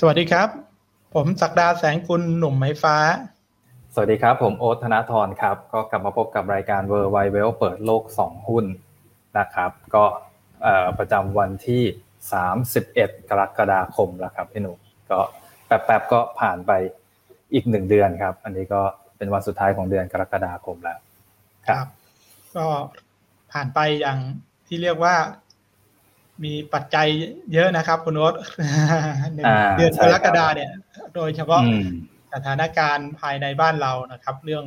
สวัสดีครับ ผมศักดาแสงกุลหนุ่มไม้ฟ้า สวัสดีครับ ผมโอ๊ตธนาธรครับ ก็กลับมาพบกับรายการเวอร์ไวเวลเปิดโลก 2 หุ้นนะครับ ก็ประจำวันที่ 31 กรกฎาคมแล้วครับพี่หนุ่มก็แป๊บๆก็ผ่านไปอีกหนึ่งเดือนครับ อันนี้ก็เป็นวันสุดท้ายของเดือนกรกฎาคมแล้ว ครับ ก็ผ่านไปอย่างที่เรียกว่า มีปัจจัยเยอะนะครับ คุณโอ๊ตเดือนกรกฎาเนี่ย โดยเฉพาะสถานการณ์ภายในบ้านเรานะครับ เรื่อง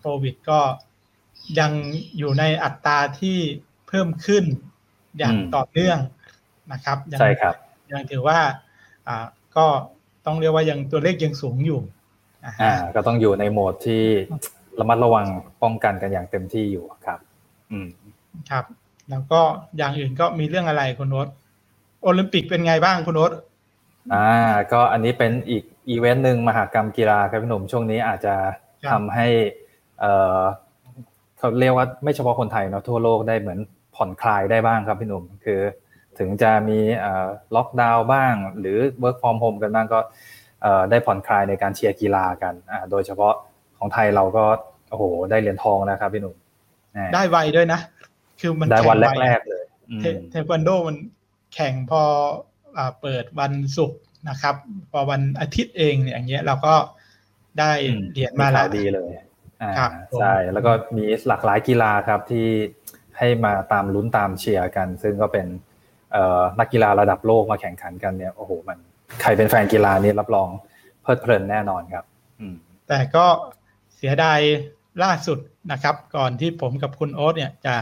โควิดก็ยังอยู่ในอัตราที่เพิ่มขึ้นอย่างต่อเนื่องนะครับใช่ครับ ยังถือว่าอ่าก็ต้องเรียกว่ายังตัวเลขยังสูงอยู่อ่าก็ต้องอยู่ในโหมดที่ระมัดระวังป้องกันกันอย่างเต็มที่อยู่ครับ อืมครับ แล้วก็อย่างอื่นก็มีเรื่องอะไรคุณโน้ตโอลิมปิกเป็นไงบ้างคุณโน้ตอ่า ก็อันนี้เป็นอีกอีเวนต์หนึ่งมหกรรมกีฬาครับพี่หนุ่มช่วงนี้อาจจะทำให้เอ่อเขาเรียกว่าไม่เฉพาะคนไทยเนาะทั่วโลกได้เหมือนผ่อนคลายได้บ้างครับพี่หนุ่มคือถึงจะมีล็อกดาวน์บ้าง หรือ work from home กันบ้างก็ได้ผ่อนคลายในการเชียร์กีฬากัน โดยเฉพาะของไทยเราก็โอ้โหได้เหรียญทองนะครับพี่หนุ่มได้ไวด้วยนะ คือมันได้วันแรกๆเลยเทควันโดมันแข่งพอเปิดวันศุกร์นะครับ พอวันอาทิตย์เองเนี่ยอย่างเงี้ยเราก็ได้เหรียญมาหลายดีเลยใช่แล้วก็มีหลากหลายกีฬาครับที่ให้มาตามลุ้นตามเชียร์กัน ซึ่งก็เป็นนักกีฬาระดับโลกมาแข่งขันกันเนี่ยโอ้โหมันใครเป็นแฟนกีฬานี่รับรองเพลิดเพลินแน่นอนครับแต่ก็เสียดายล่าสุดนะครับ ก่อนที่ผมกับคุณโอ๊ตเนี่ยจะ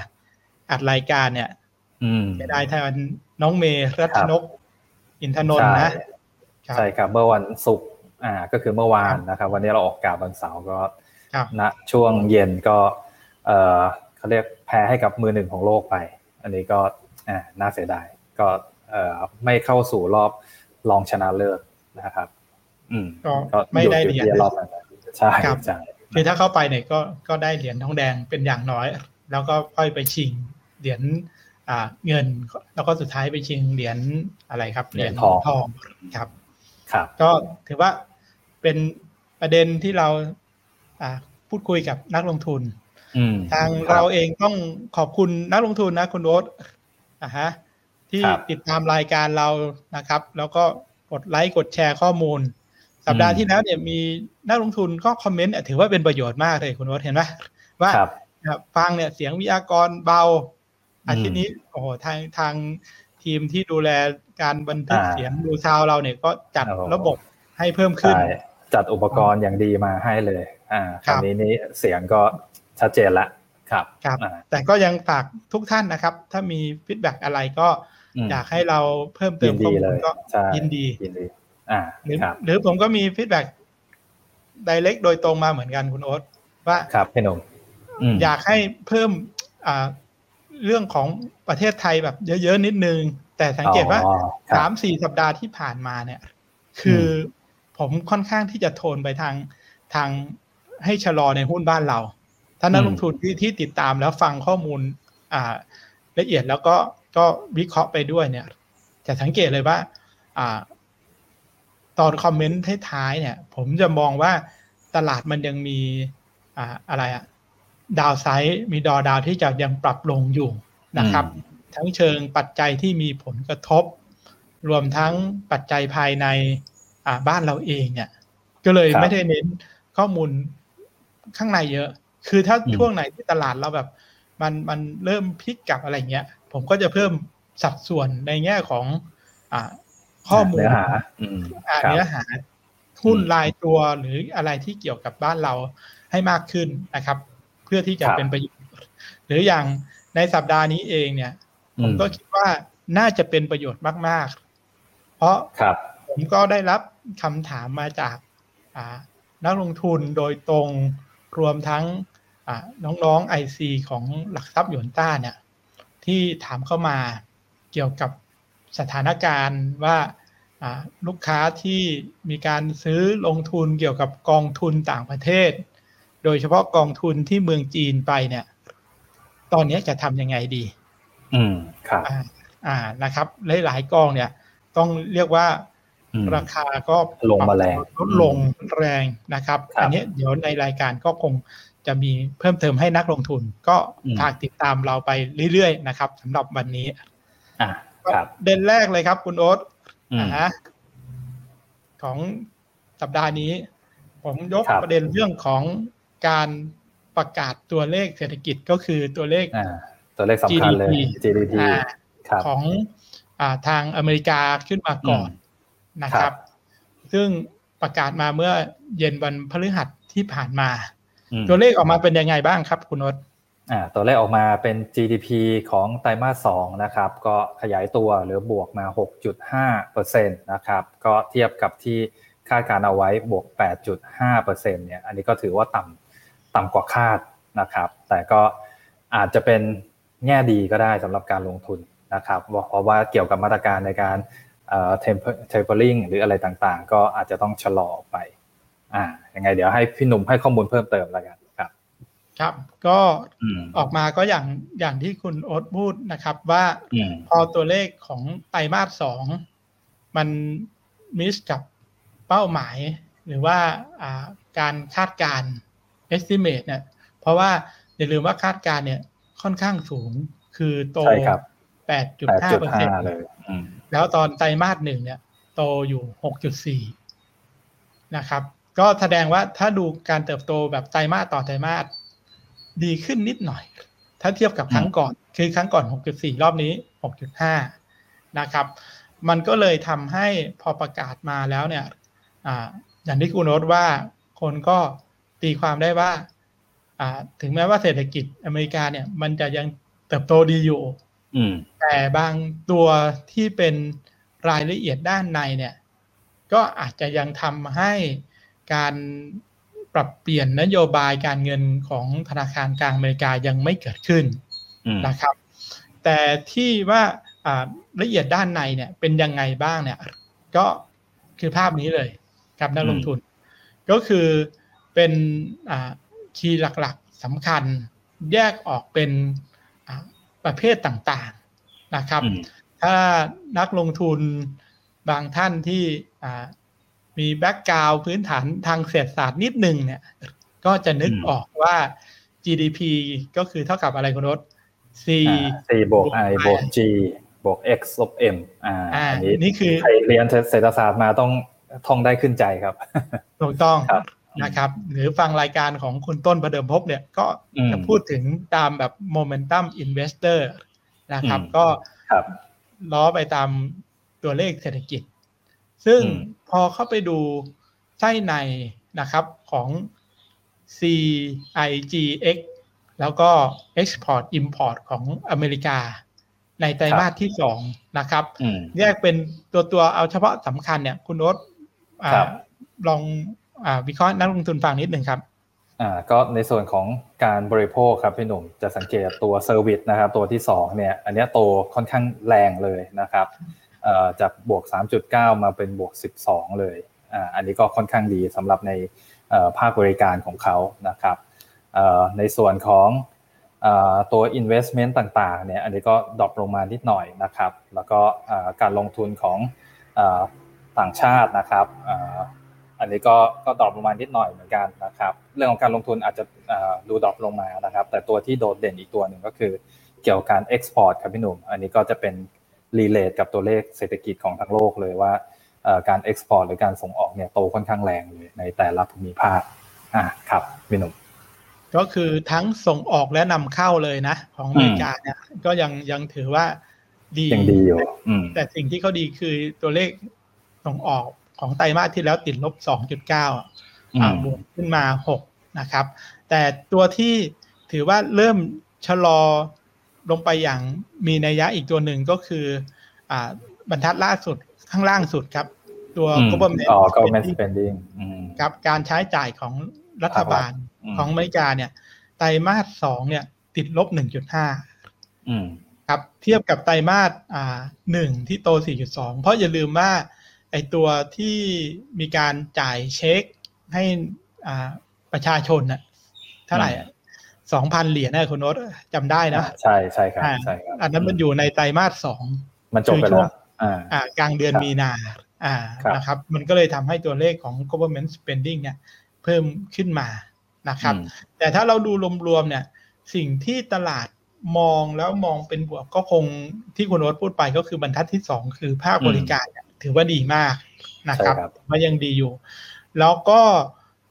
อัดรายการเนี่ยจะได้แทนน้องเมย์รัตนก อินทนนท์นะใช่ครับเมื่อวันศุกร์อ่าก็คือเมื่อวานนะครับ วันนี้เราออกกาบวันเสาร์ก็ณช่วงเย็นก็เออเขาเรียกแพ้ให้กับมือหนึ่งของโลกไป อันนี้ก็อ่าน่าเสียดายก็เอ่อไม่เข้าสู่รอบรองชนะเลิศนะครับ อืมก็ไม่ได้เหรียญรอบนั้นใช่ใช่คือถ้าเข้าไปเนี่ยก็ก็ได้เหรียญทองแดงเป็นอย่างน้อย แล้วก็ค่อยไปชิง เหรียญเงิน แล้วก็สุดท้ายไปชิงเหรียญอะไรครับเหรียญทองทองครับครับ ก็ถือว่าเป็นประเด็นที่เราพูดคุยกับนักลงทุนทางเราเองต้องขอบคุณนักลงทุนนะคุณโอ๊ตนะฮะที่ติดตามรายการเรานะครับ แล้วก็กดไลค์กดแชร์ข้อมูล สัปดาห์ที่แล้วเนี่ยมีนักลงทุนก็คอมเมนต์ถือว่าเป็นประโยชน์มากเลยคุณโอ๊ตเห็นไหมว่าฟังเนี่ยเสียงวิทยากรเบา อาทิตย์นี้โอ้โหทางทางทีมที่ดูแลการบันทึกเสียงดูซาวเราเนี่ยก็จัดระบบให้เพิ่มขึ้น จัดอุปกรณ์อย่างดีมาให้เลย อ่าคราวนี้นี้เสียงก็ชัดเจนละครับครับแต่ก็ยังฝากทุกท่านนะครับ ถ้ามี feedback อะไรก็อยากให้เราเพิ่มเติมข้อมูลก็ยินดียินดี อ่าหรือหรือผมก็มี feedback direct โดยตรงมาเหมือนกันคุณโอ๊ตว่าครับพี่หนุ่มอยากให้เพิ่มอ่า เรื่องของประเทศไทยแบบเยอะๆนิดนึง แต่สังเกตว่าสามสี่สัปดาห์ที่ผ่านมาเนี่ย คือผมค่อนข้างที่จะโทนไปทางทางให้ชะลอในหุ้นบ้านเราถ้านักลงทุนที่ที่ติดตามแล้วฟังข้อมูลอ่าละเอียดแล้วก็ก็วิเคราะห์ไปด้วยเนี่ย จะสังเกตเลยว่า อ่า ตอนคอมเมนต์ท้ายๆเนี่ย ผมจะมองว่าตลาดมันยังมี อ่าอะไรอะ ดาวไซด์มีดอดาวที่จะยังปรับลงอยู่นะครับ ทั้งเชิงปัจจัยที่มีผลกระทบ รวมทั้งปัจจัยภายในบ้านเราเองเนี่ย ก็เลยไม่ได้เน้นข้อมูลข้างในเยอะ คือถ้าช่วงไหนที่ตลาดเราแบบ มันมันเริ่มพลิกกลับอะไรเงี้ย ผมก็จะเพิ่มสัดส่วนในแง่ของอ่าข้อมูลเนื้อหาเนื้อหาหุ้นรายตัวหรืออะไรที่เกี่ยวกับบ้านเราให้มากขึ้นนะครับ เพื่อที่จะเป็นประโยชน์หรืออย่างในสัปดาห์นี้เองเนี่ย ผมก็คิดว่าน่าจะเป็นประโยชน์มาก ๆ เพราะผมก็ได้รับคำถามมาจากนักลงทุนโดยตรงรวมทั้งน้องๆไอซีของหลักทรัพย์หยวนต้าเนี่ย ที่ถามเข้ามาเกี่ยวกับสถานการณ์ว่าลูกค้าที่มีการซื้อลงทุนเกี่ยวกับกองทุนต่างประเทศ โดยเฉพาะกองทุนที่เมืองจีนไปเนี่ย ตอนนี้จะทำยังไงดี อืมครับอ่านะครับหลายๆกองเนี่ย ต้องเรียกว่าราคาก็ลงมาแรงลดลงแรงนะครับ อันนี้เดี๋ยวในรายการก็คงจะมีเพิ่มเติมให้นักลงทุน ก็ฝากติดตามเราไปเรื่อยๆนะครับสำหรับวันนี้อ่าเด่นแรกเลยครับคุณโอ๊ตนะของสัปดาห์นี้ ผมยกประเด็นเรื่องของ การประกาศตัวเลขเศรษฐกิจก็คือตัวเลขตัวเลขสำคัญเลย GDP ของอทางอเมริกาขึ้นมาก่อนนะครับ ซึ่งประกาศมาเมื่อเย็นวันพฤหัสที่ผ่านมา ตัวเลขออกมาเป็นยังไงบ้างครับคุณนศอ่าตัวเลขออกมาเป็น GDP ของไตรมาสสองนะครับ ก็ขยายตัวหรือบวกมา 6.5%นะครับ ก็เทียบกับที่คาดการเอาไว้บวก 8.5%เนี่ย อันนี้ก็ถือว่าต่ำ ต่ำกว่าคาดนะครับ แต่ก็อาจจะเป็นแง่ดีก็ได้สำหรับการลงทุนนะครับเพราะว่าเกี่ยวกับมาตรการในการเอ่อ tapering หรืออะไรต่างๆ ก็อาจจะต้องชะลอไปอ่ายังไงเดี๋ยวให้พี่หนุ่มให้ข้อมูลเพิ่มเติมแล้วกันครับ ครับ ก็ออกมาก็อย่างอย่างที่คุณโอ๊ตพูดนะครับ ว่าพอตัวเลขของไตรมาสสองมันมิสกับเป้าหมาย หรือว่าการคาดการ estimate เนี่ยเพราะว่าอย่าลืมว่าคาดการเนี่ยค่อนข้างสูงคือโตแปดจุดห้าเปอร์เซ็นต์เลยแล้วตอนไตรมาสหนึ่งเนี่ยโตอยู่หกจุดสี่นะครับ ก็แสดงว่าถ้าดูการเติบโตแบบไตรมาสต่อไตรมาสดีขึ้นนิดหน่อย ถ้าเทียบกับครั้งก่อน คือครั้งก่อนหกจุดสี่รอบนี้หกจุดห้านะครับ มันก็เลยทำให้พอประกาศมาแล้วเนี่ยอ่าอย่างที่คุณโน้ตว่าคนก็ ตีความได้ว่า ถึงแม้ว่าเศรษฐกิจอเมริกาเนี่ย มันจะยังเติบโตดีอยู่แต่บางตัวที่เป็นรายละเอียดด้านในเนี่ย ก็อาจจะยังทำให้การปรับเปลี่ยนนโยบายการเงินของธนาคารกลางอเมริกายังไม่เกิดขึ้นนะครับ แต่ที่ว่าละเอียดด้านในเนี่ยเป็นยังไงบ้างเนี่ย ก็คือภาพนี้เลยครับนักลงทุน ก็คือ เป็นคีย์หลักๆสำคัญ แยกออกเป็นประเภทต่างๆนะครับ ถ้านักลงทุนบางท่านที่มีแบ็กกราวพื้นฐานทางเศรษฐศาสตร์นิดนึงเนี่ยก็จะนึกออกว่า GDP ก็คือเท่ากับอะไรคุณรถ C C บวก I บวก G บวก X ลบ M อ่าอันนี้นี่คือใครเรียนเศรษฐศาสตร์มาต้องท่องได้ขึ้นใจครับ ถูกต้อง นะครับ หรือฟังรายการของคุณต้นประเดิมพบเนี่ยก็จะพูดถึงตามแบบ momentum investor นะครับก็ล้อไปตามตัวเลขเศรษฐกิจ ซึ่งพอเข้าไปดูไส้ในนะครับของ CIGX แล้วก็ Export Import ของอเมริกา ในไตรมาสที่สองนะครับ แยกเป็นตัวตัวเอาเฉพาะสำคัญเนี่ย คุณโอ๊ตลอง วิเคราะห์นักลงทุนฟังนิดหนึ่งครับอ่าก็ในส่วนของการบริโภคครับพี่หนุ่มจะสังเกตตัว service นะครับตัวที่2เนี่ยอันนี้โตค่อนข้างแรงเลยนะครับเอ่อจากบวก 3.9 มาเป็นบวก 12 เลยอ่าอันนี้ก็ค่อนข้างดีสำหรับในภาคบริการของเขานะครับเอ่อในส่วนของตัว investment ต่างๆเนี่ยอันนี้ก็ drop ลงมานิดหน่อยนะครับแล้วก็การลงทุนของต่างชาตินะครับ อันนี้ก็ก็ drop ลงมานิดหน่อยเหมือนกันนะครับ เรื่องของการลงทุนอาจจะดู drop ลงมานะครับ แต่ตัวที่โดดเด่นอีกตัวหนึ่งก็คือเกี่ยวกับการ export ครับพี่หนุ่ม อันนี้ก็จะเป็น relate กับตัวเลขเศรษฐกิจของทั้งโลกเลยว่าการ export หรือการส่งออกเนี่ยโตค่อนข้างแรงเลยในแต่ละภูมิภาคอ่าครับพี่หนุ่มก็คือทั้งส่งออกและนำเข้าเลยนะ ของอเมริกาเนี่ยก็ยังยังถือว่าดียังดีอยู่แต่สิ่งที่เขาดีคือตัวเลขส่งออก ของไตรมาสที่แล้วติดลบ 2.9บวกขึ้นมา 6 นะครับ แต่ตัวที่ถือว่าเริ่มชะลอลงไปอย่างมีนัยยะอีกตัวหนึ่งก็คืออบรรทัดล่าสุดข้างล่างสุดครับ ตัว government spending กับการใช้จ่ายของรัฐบาลของอเมริกาเนี่ยไตรมาสสองเนี่ย ติดลบ 1.5ครับ เทียบกับไตรมาสหนึ่งที่โต 4.2 เพราะอย่าลืมว่า ไอตัวที่มีการจ่ายเช็คให้อ่าประชาชนน่ะเท่าไหร่สองพันเหรียญนะคุณโนตจำได้นะ ใช่ใช่ครับใช่ครับอันนั้นมันอยู่ในไตรมาสสองมันจบไปแล้วอ่ากลางเดือนมีนาอ่านะครับ มันก็เลยทำให้ตัวเลขของ government spending เนี่ย เพิ่มขึ้นมานะครับ แต่ถ้าเราดูรวมๆเนี่ย สิ่งที่ตลาดมองแล้วมองเป็นบวกก็คงที่คุณโอ๊ตพูดไปก็คือบรรทัดที่สองคือภาคบริการ ถือว่าดีมากนะครับว่ายังดีอยู่ แล้วก็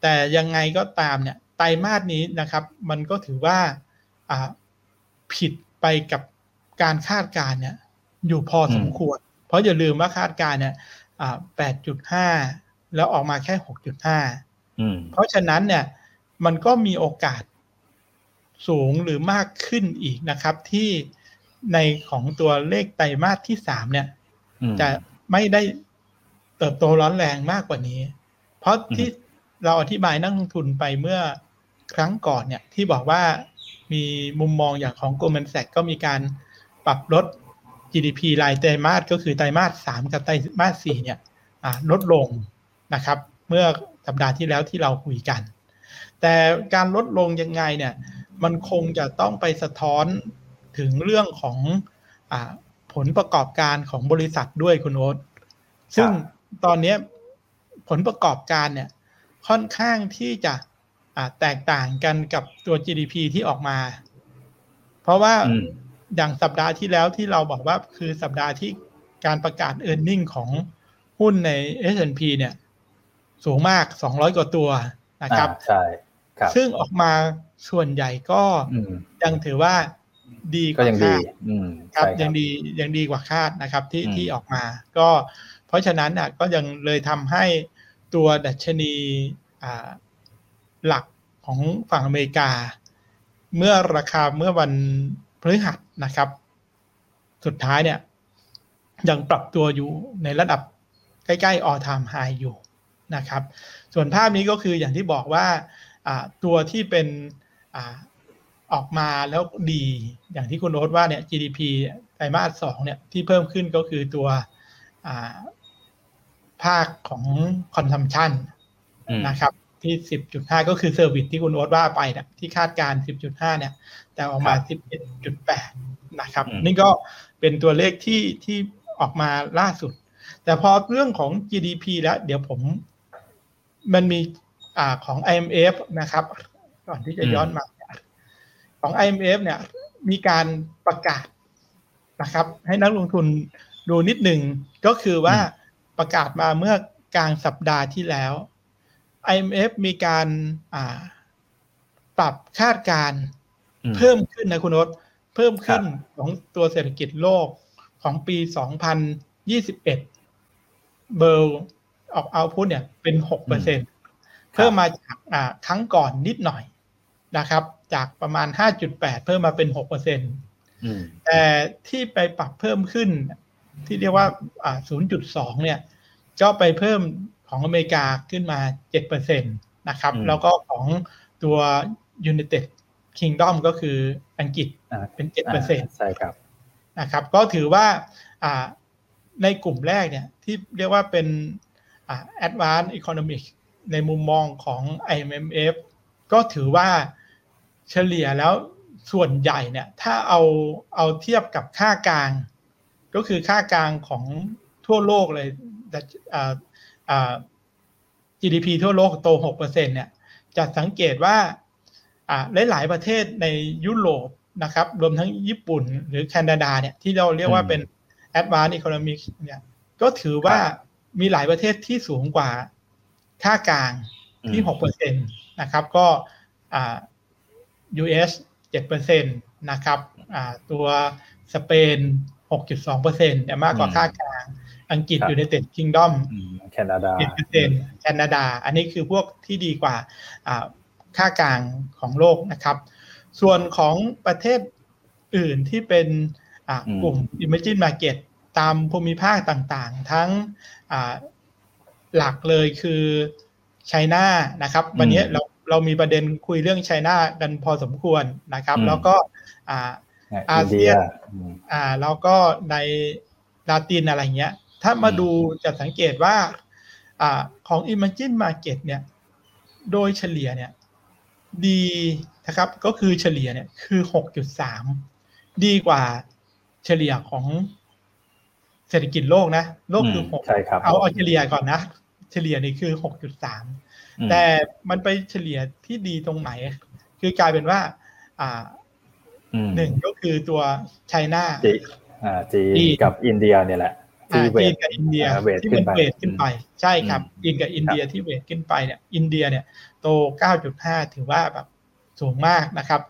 แต่ยังไงก็ตามเนี่ยไตรมาสนี้นะครับ มันก็ถือว่าผิดไปกับการคาดการเนี่ย อยู่พอสมควร เพราะอย่าลืมว่าคาดการเนี่ยแปดจุดห้าแล้วออกมาแค่หกจุดห้าเพราะฉะนั้นเนี่ย มันก็มีโอกาสสูงหรือมากขึ้นอีกนะครับ ที่ในของตัวเลขไตรมาสที่สามเนี่ย จะ ไม่ได้เติบโตร้อนแรงมากกว่านี้ เพราะที่เราอธิบายนักลงทุนไปเมื่อครั้งก่อนเนี่ยที่บอกว่ามีมุมมองอย่างของ Goldman Sachs ก็มีการปรับลด GDP รายไตรมาสก็คือไตรมาสสามกับไตรมาสสี่เนี่ยลดลงนะครับ เมื่อสัปดาห์ที่แล้วที่เราคุยกัน แต่การลดลงยังไงเนี่ย มันคงจะต้องไปสะท้อนถึงเรื่องของอ ผลประกอบการของบริษัทด้วยคุณโอ๊ตซึ่งตอนนี้ผลประกอบการเนี่ย ค่อนข้างที่จะแตกต่างกันกับตัว GDP ที่ออกมา เพราะว่าอย่างสัปดาห์ที่แล้วที่เราบอกว่าคือสัปดาห์ที่การประกาศ e a r n i n g ของหุ้นใน S&P เนี่ย สูงมาก 200 กว่าตัวนะครับ ใช่ครับซึ่งออกมาส่วนใหญ่ก็ยังถือว่า ดีกว่าคาดครับยังดียังดีกว่าคาดนะครับที่ที่ออกมา ก็เพราะฉะนั้นอะก็ยังเลยทำให้ตัวดัชนีหลักของฝั่งอเมริกา เมื่อราคาเมื่อวันพฤหัสนะครับ สุดท้ายเนี่ยยังปรับตัวอยู่ในระดับใกล้ๆ all time high อยู่นะครับ ส่วนภาพนี้ก็คืออย่างที่บอกว่าตัวที่เป็น อออกมาแล้วดีอย่างที่คุณโอ๊ตว่าเนี่ย GDP ไตรมาสสองเนี่ยที่เพิ่มขึ้นก็คือตัวภาคของ consumption นะครับ ที่สิบจุดห้าก็คือ service ที่คุณโอ๊ตว่าไปเนี่ยที่คาดการณ์สิบจุดห้าเนี่ย แต่ออกมาสิบเอ็ดจุดแปดนะครับ นี่ก็เป็นตัวเลขที่ที่ออกมาล่าสุด แต่พอเรื่องของ GDP แล้ว เดี๋ยวผมมันมีอ่าของ IMF นะครับ ก่อนที่จะย้อนมา ของ IMF เนี่ยมีการประกาศนะครับ ให้นักลงทุนดูนิดหนึ่งก็คือว่าประกาศมาเมื่อกลางสัปดาห์ที่แล้ว IMF มีการปรับคาดการเพิ่มขึ้นนะคุณนศเพิ่มขึ้นของตัวเศรษฐกิจโลกของปี 2021 เบอร์ออกเอาพุทเนี่ยเป็น 6%เพิ่มมาจากครั้งก่อนนิดหน่อยนะครับ จากประมาณ 5.8 เพิ่มมาเป็น6%แต่ที่ไปปรับเพิ่มขึ้น ที่เรียกว่า 0.2 เนี่ย ก็ไปเพิ่มของอเมริกาขึ้นมา7%นะครับ แล้วก็ของตัว United Kingdom ก็คืออังกฤษเป็น7%ใช่ครับนะครับ ก็ถือว่าในกลุ่มแรกเนี่ย ที่เรียกว่าเป็น advanced economic ในมุมมองของ IMF ก็ถือว่า เฉลี่ยแล้วส่วนใหญ่เนี่ยถ้าเอาเอาเทียบกับค่ากลาง ก็คือค่ากลางของทั่วโลกเลย GDP ทั่วโลกโต6%เนี่ยจะสังเกตว่าหลาย ๆ ประเทศในยุโรปนะครับรวมทั้งญี่ปุ่นหรือแคนาดาเนี่ยที่เราเรียกว่าเป็น advanced economy เนี่ยก็ถือว่ามีหลายประเทศที่สูงกว่าค่ากลางที่ 6%นะครับก็ US 7%นะครับตัวสเปน 6.2เปอร์เซ็นต์เนี่ยมากกว่าค่ากลาง อังกฤษอยู่ในเต็ดคิงดอมแคนาดาเปอร์เซ็นต์แคนาดา อันนี้คือพวกที่ดีกว่าค่ากลางของโลกนะครับ ส่วนของประเทศอื่นที่เป็นกลุ่ม emerging market ตามภูมิภาคต่างๆ ทั้งหลักเลยคือไชน่านะครับ วันนี้เรา เรามีประเด็นคุยเรื่องไชน่ากันพอสมควรนะครับ แล้วก็อาเซียนอ่าแล้วก็ในลาตินอะไรเงี้ย ถ้ามาดูจะสังเกตว่าอ่าของ Imagine Market เนี่ย โดยเฉลี่ยเนี่ย ดีนะครับก็คือเฉลี่ยเนี่ยคือ 6.3 ดีกว่าเฉลี่ยของเศรษฐกิจโลกนะ โลกคือหกใช่ครับเอาเอาเฉลี่ยก่อนนะ เฉลี่ยนี่คือหกจุดสาม แต่มันไปเฉลี่ยที่ดีตรงไหน คือกลายเป็นว่า อ่าหนึ่งก็คือตัวไชน่าอ่าจีนกับอินเดียเนี่ยแหละที่ weight กับอินเดียที่มัน weight ขึ้นไป ใช่ครับจีนกับอินเดียที่ weight ขึ้นไปเนี่ยอินเดียเนี่ยโต 9.5 ถือว่าแบบสูงมากนะครับ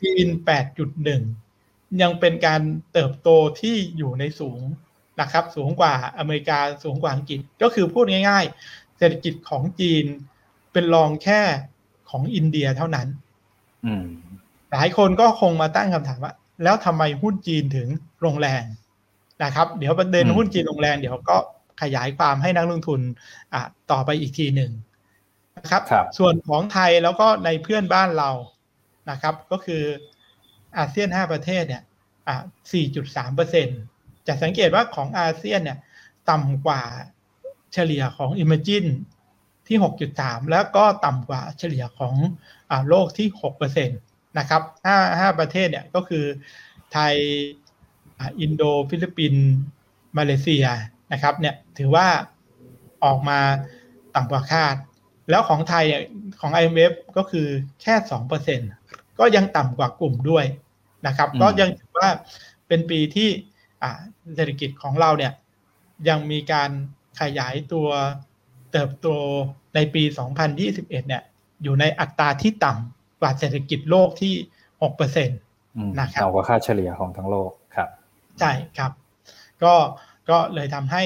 จีน 8.1 ยังเป็นการเติบโตที่อยู่ในสูงนะครับ สูงกว่าอเมริกาสูงกว่าอังกฤษก็คือพูดง่าย ๆ เศรษฐกิจของจีน เป็นรองแค่ของอินเดียเท่านั้นหลายคนก็คงมาตั้งคำถามว่า แล้วทำไมหุ้นจีนถึงลงแรงนะครับ เดี๋ยวประเด็นหุ้นจีนลงแรงเดี๋ยวก็ขยายความให้นักลงทุนอ่ต่อไปอีกทีหนึ่งนะครับรบส่วนของไทยแล้วก็ในเพื่อนบ้านเรานะครับ ก็คืออาเซียนห้าประเทศเนี่ยอ่า4.3เปอร์เซ็นจะสังเกตว่าของอาเซียนเนี่ย ต่ำกว่าเฉลี่ยของ i m a g i n ที่ 6.3 แล้วก็ต่ำกว่าเฉลี่ยของอ่าโลกที่ 6%นะครับ5 5ประเทศเนี่ยก็คือไทยอินโดฟิลิปปินส์มาเลเซียนะครับเนี่ยถือว่าออกมาต่ำกว่าคาด แล้วของไทยของ IMF ก็คือแค่สองเปอร์เซ็นต์ก็ยังต่ำกว่ากลุ่มด้วยนะครับ ก็ยังถือว่าเป็นปีที่เศรษฐกิจของเราเนี่ยยังมีการขยายตัว เติบโตในปี 2021 เนี่ย อยู่ในอัตราที่ต่ำกว่าเศรษฐกิจโลกที่ 6%นะครับต่ำกว่าค่าเฉลี่ยของทั้งโลกครับใช่ครับ ก็ก็เลยทำให้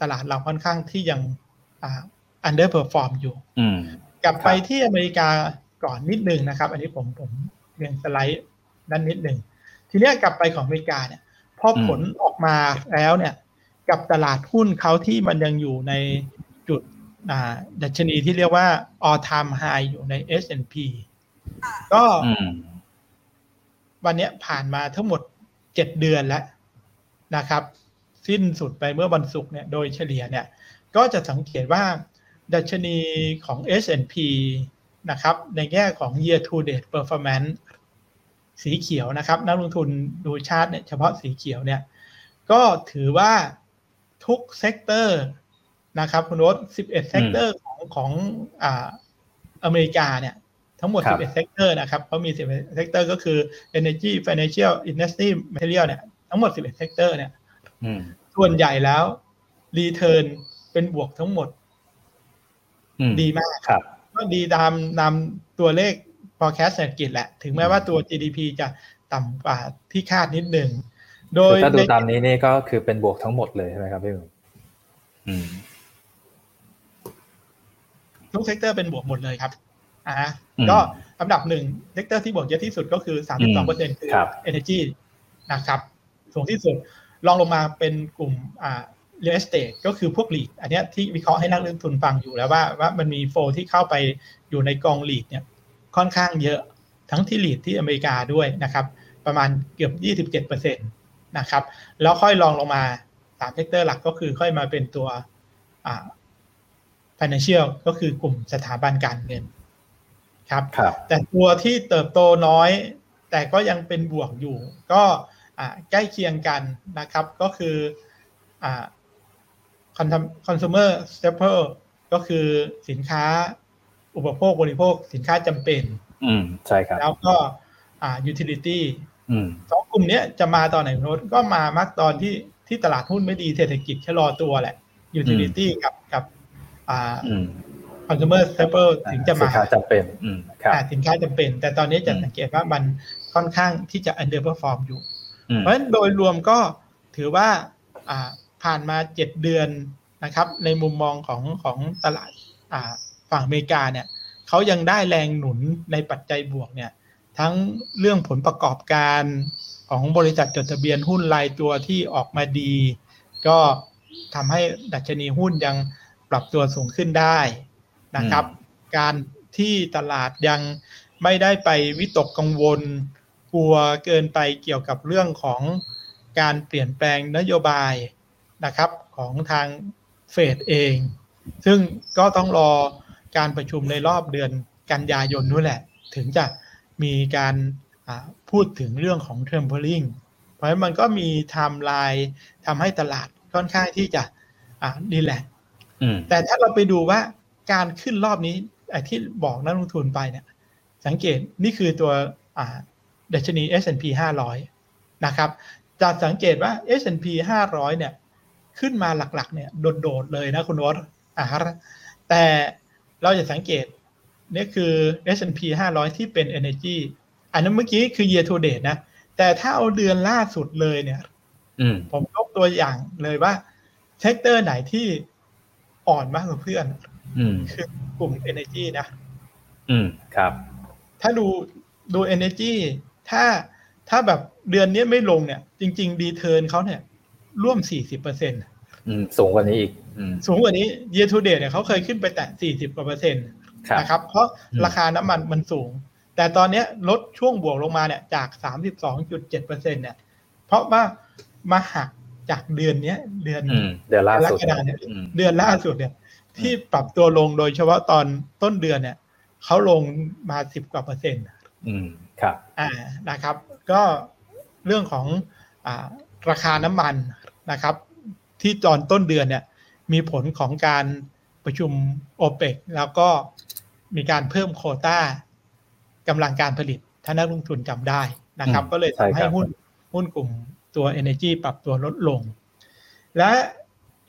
ตลาดเราค่อนข้างที่ยัง underperform อยู่กลับไปที่อเมริกาก่อนนิดนึงนะครับ อันนี้ผมผมเรียงสไลด์นั้นนิดหนึ่งทีนี้กลับไปของอเมริกาเนี่ยพอผลออกมาแล้วเนี่ย กับตลาดหุ้นเขาที่มันยังอยู่ในจุด ดัชนีที่เรียกว่า all time high อยู่ใน S&P ก็วันนี้ผ่านมาทั้งหมดเจ็ดเดือนแล้วนะครับ สิ้นสุดไปเมื่อวันศุกร์เนี่ยโดยเฉลี่ยเนี่ย ก็จะสังเกตว่า ดัชนีของ S&P นะครับ ในแง่ของ year to date performance สีเขียวนะครับ นักลงทุนดูชาติเนี่ยเฉพาะสีเขียวเนี่ย ก็ถือว่าทุก sector นะครับคุณโอ๊ต 11 sector ของของอ่าอเมริกาเนี่ยทั้งหมด 11 sector นะครับเขามี 11 sector ก็คือ energy financial industry material เนี่ยทั้งหมด 11 sector เนี่ยส่วนใหญ่แล้ว returnเป็นบวกทั้งหมด ดีมากครับ ก็ดีตามนำตัวเลข forecast เศรษฐกิจแหละ ถึงแม้ว่าตัว GDP จะต่ำกว่าที่คาดนิดหนึ่ง โดยถ้าดูตามนี้นี่ก็คือเป็นบวกทั้งหมดเลยใช่ไหมครับพี่หนุ่ม ทุก sector เป็นบวกหมดเลยครับอ่าก็อันดับหนึ่ง sector ที่บวกเยอะที่สุดก็คือสามสิบสองเปอร์เซ็นต์คือ energy นะครับ สูงที่สุดรองลงมาเป็นกลุ่มอ่า real estate ก็คือพวก REIT อันนี้ที่วิเคราะห์ให้นักลงทุนฟังอยู่แล้วว่าว่ามันมี flow ที่เข้าไปอยู่ในกอง REIT เนี่ยค่อนข้างเยอะทั้งที่ REIT ที่อเมริกาด้วยนะครับ ประมาณเกือบ 27%นะครับ แล้วค่อยรองลงมาสาม sector หลักก็คือค่อยมาเป็นตัวอ่า financial ก็คือกลุ่มสถาบันการเงินครับครับแต่ตัวที่เติบโตน้อย แต่ก็ยังเป็นบวกอยู่ ก็ใกล้เคียงกันนะครับ ก็คืออ่า consumer staple ก็คือสินค้าอุปโภคบริโภค สินค้าจำเป็น อืมใช่ครับ แล้วก็อ่า utility สองกลุ่มนี้จะมาตอนไหนโน้ตก็มามักตอนที่ที่ตลาดหุ้นไม่ดีเศรษฐกิจชะลอตัวแหละ utility กับกับ อ่า consumer staple ถึงจะมาสินค้าจำเป็นสินค้าจำเป็น แต่ตอนนี้จะสังเกตว่ามันค่อนข้างที่จะ underperform อยู่ เพราะฉะนั้นโดยรวมก็ถือว่าผ่านมาเจ็ดเดือนนะครับ ในมุมมองของของตลาดฝั่งอเมริกาเนี่ยเขายังได้แรงหนุนในปัจจัยบวกเนี่ย ทั้งเรื่องผลประกอบการของบริษัทจดทะเบียนหุ้นรายตัวที่ออกมาดี ก็ทำให้ดัชนีหุ้นยัง ปรับตัวสูงขึ้นได้นะครับ การที่ตลาดยังไม่ได้ไปวิตกกังวล กลัวเกินไปเกี่ยวกับเรื่องของการเปลี่ยนแปลงนโยบายนะครับของทางเฟดเอง ซึ่งก็ต้องรอการประชุมในรอบเดือนกันยายนนู่นแหละ ถึงจะมีการพูดถึงเรื่องของ tapering เพราะฉะนั้นมันก็มีไทม์ไลน์ทำให้ตลาดค่อนข้างที่จะอ่าดีแหละอืม แต่ถ้าเราไปดูว่าการขึ้นรอบนี้ไอ้ที่บอกนักลงทุนไปเนี่ย สังเกตนี่คือตัวอ่าดัชนี S&P 500 นะครับ จะสังเกตว่า S&P 500 เนี่ย ขึ้นมาหลักๆ เนี่ยโดดๆเลยนะคุณโอ๊ตอ่าแต่เราจะสังเกตนี่คือ S&P 500 ที่เป็น Energy อันนั้นเมื่อกี้คือ year to date นะ แต่ถ้าเอาเดือนล่าสุดเลยเนี่ยอืมผมยกตัวอย่างเลยว่า sector ไหนที่ อ่อนมากกว่าเพื่อน อืมคือกลุ่ม Energy นะ อืมครับ ถ้าดูดู Energy ถ้าถ้าแบบเดือนนี้ไม่ลงเนี่ย จริง ๆ return เขาเนี่ย ร่วม40เปอร์เซ็นต์อืมสูงกว่านี้อีกอืมสูงกว่านี้ year to date เนี่ยเขาเคยขึ้นไปแตะ40กว่าเปอร์เซ็นต์ครับนะครับ เพราะอืมราคาน้ำมันมันสูง แต่ตอนเนี้ยลดช่วงบวกลงมาเนี่ยจาก32.7เปอร์เซ็นต์เนี่ย เพราะว่ามาหัก จากเดือนเนี้ย เดือนอืมเดี๋ยวล่าสุดกรกฎาเนี่ยอืมเดือนล่าสุดเนี่ย ที่ปรับตัวลงโดยเฉพาะตอนต้นเดือนเนี่ยเขาลงมาสิบกว่าเปอร์เซ็นต์อืมครับ อ่านะครับ ก็เรื่องของอาราคาน้ำมันนะครับ ที่ตอนต้นเดือนเนี่ย มีผลของการประชุมโอเปกแล้วก็มีการเพิ่มโควต้ากำลังการผลิต ถ้านักลงทุนจำได้นะครับอืมก็เลยใช่ทำคให้รับหุ้นหุ้นกลุ่ม ตัว Energy ปรับตัวลดลง และ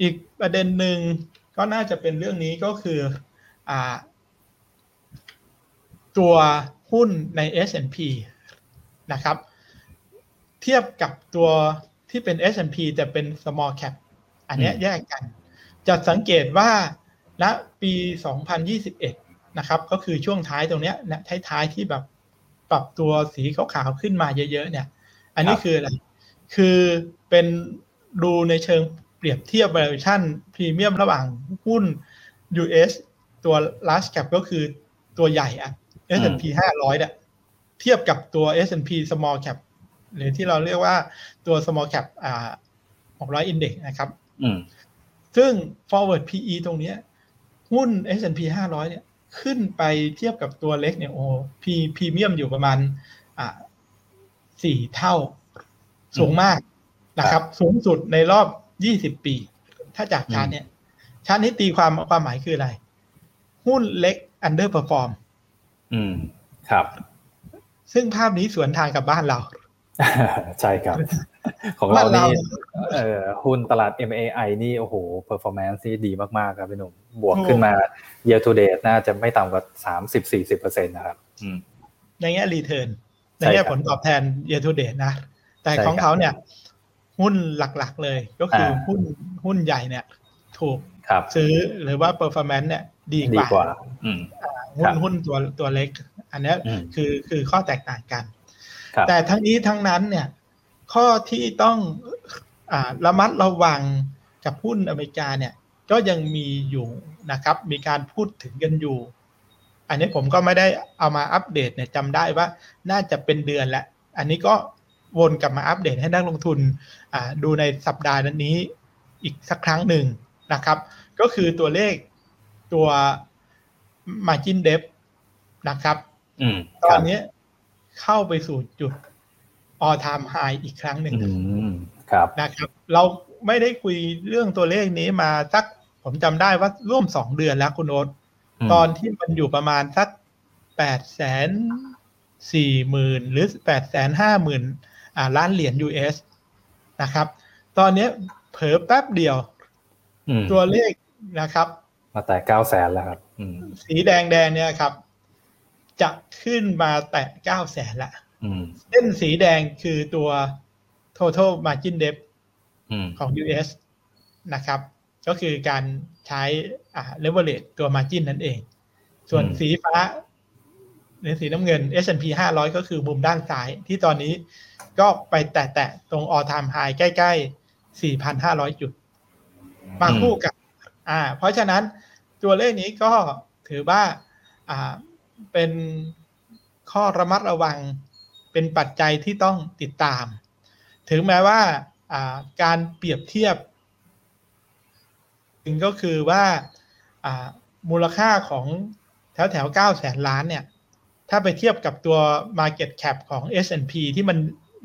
อีกประเด็นหนึ่งก็น่าจะเป็นเรื่องนี้ก็คืออตัวหุ้นใน S&P นะครับ เทียบกับตัวที่เป็น S&P แต่เป็น small cap อันนี้แยกกัน จะสังเกตว่าณปี 2021 นะครับ ก็คือช่วงท้ายตรงเนี้ยนะท้ายๆที่แบบปรับตัวสีขาวๆขึ้นมาเยอะๆเนี่ย อันนี้คืออะไร คือเป็นดูในเชิงเปรียบเทียบ valuation พรีเมียมระหว่างหุ้น US ตัว large cap ก็คือตัวใหญ่อะ S&P 500เนี่ยเทียบกับตัว S&P small cap หรือที่เราเรียกว่าตัว small cap อ่า600 index นะครับอืมซึ่ง forward PE ตรงเนี้ยหุ้น S&P 500 เนี่ย ขึ้นไปเทียบกับตัวเล็กเนี่ยโอ้พีพรีเมียมอยู่ประมาณอ่าสี่เท่า สูงมากนะครับ สูงสุดในรอบ20ปี ถ้าจากชาร์ตเนี่ยชาร์ตนี้ตีความความหมายคืออะไร หุ้นเล็ก underperform อืมครับ ซึ่งภาพนี้สวนทางกับบ้านเรา ใช่ครับ ของเราบ้านเรานี่เอ่อหุ้นตลาด MAI นี่โอ้โห performance นี่ดีมาก ๆ ครับพี่หนุ่ม บวกขึ้นมา year to date น่าจะไม่ต่ำกว่าสามสิบสี่สิบเปอร์เซ็นต์นะครับอืมในแง่รีเทิร์นในใช่แง่ครับผลตอบแทน year to date นะ แต่ใช่ของครับเขาเนี่ย หุ้นหลักๆเลย ก็คืออาหุ้นหุ้นใหญ่เนี่ย ถูกครับซื้อหรือว่า performance เนี่ย ดีกดีว่ากว่าอืมหุ้ครันบหุ้นตัวตัวเล็ก อันเนี้ยอืมคือคือข้อแตกต่างกันครับแต่ทั้งนี้ทั้งนั้นเนี่ย ข้อที่ต้องอ่าระมัดระวังกับหุ้นอเมริกาเนี่ย ก็ยังมีอยู่นะครับ มีการพูดถึงกันอยู่ อันนี้ผมก็ไม่ได้เอามาอัปเดตเนี่ยจำได้ว่าน่าจะเป็นเดือนแล้ว อันนี้ก็ วนกลับมาอัปเดตให้นักลงทุนอ่าดูในสัปดาห์นี้อีกสักครั้งหนึ่งนะครับ ก็คือตัวเลขตัว margin debt นะครับอืมตคอรันบนี้เข้าไปสู่จุด all time high อีกครั้งหนึ่งอืมครับนะครับ เราไม่ได้คุยเรื่องตัวเลขนี้มาสักผมจำได้ว่าร่วมสองเดือนแล้วคุณโอ๊ตอืมตอนที่มันอยู่ประมาณสักแปดแสนสี่หมื่นหรือแปดแสนห้าหมื่นอ่า ล้านเหรียญ US นะครับ ตอนนี้เผลอแป๊บเดียวอืมตัวเลขนะครับ มาแต่เก้าแสนแล้วครับอืมสีแดงแดงๆเนี่ยครับ จะขึ้นมาแตะเก้าแสนละอืมเส้นสีแดงคือตัว total margin debt อืมของ US นะครับ ก็คือการใช้อ่า leverage ตัว margin นั่นเอง ส่วนอืมสีฟ้าหรือสีน้ำเงิน S&P 500 ก็คือมุมด้านซ้ายที่ตอนนี้ ก็ไปแตะๆตรง all time high ใกล้ๆ 4,500 จุด มาคู่กับ อ่า เพราะฉะนั้นตัวเลขนี้ก็ถือว่าอ่าเป็นข้อระมัดระวังเป็นปัจจัยที่ต้องติดตาม ถึงแม้ว่าอ่าการเปรียบเทียบถึงก็คือว่าอ่ามูลค่าของแถวแถวเก้าแสนล้านเนี่ย ถ้าไปเทียบกับตัว Market Cap ของ S&P ที่มัน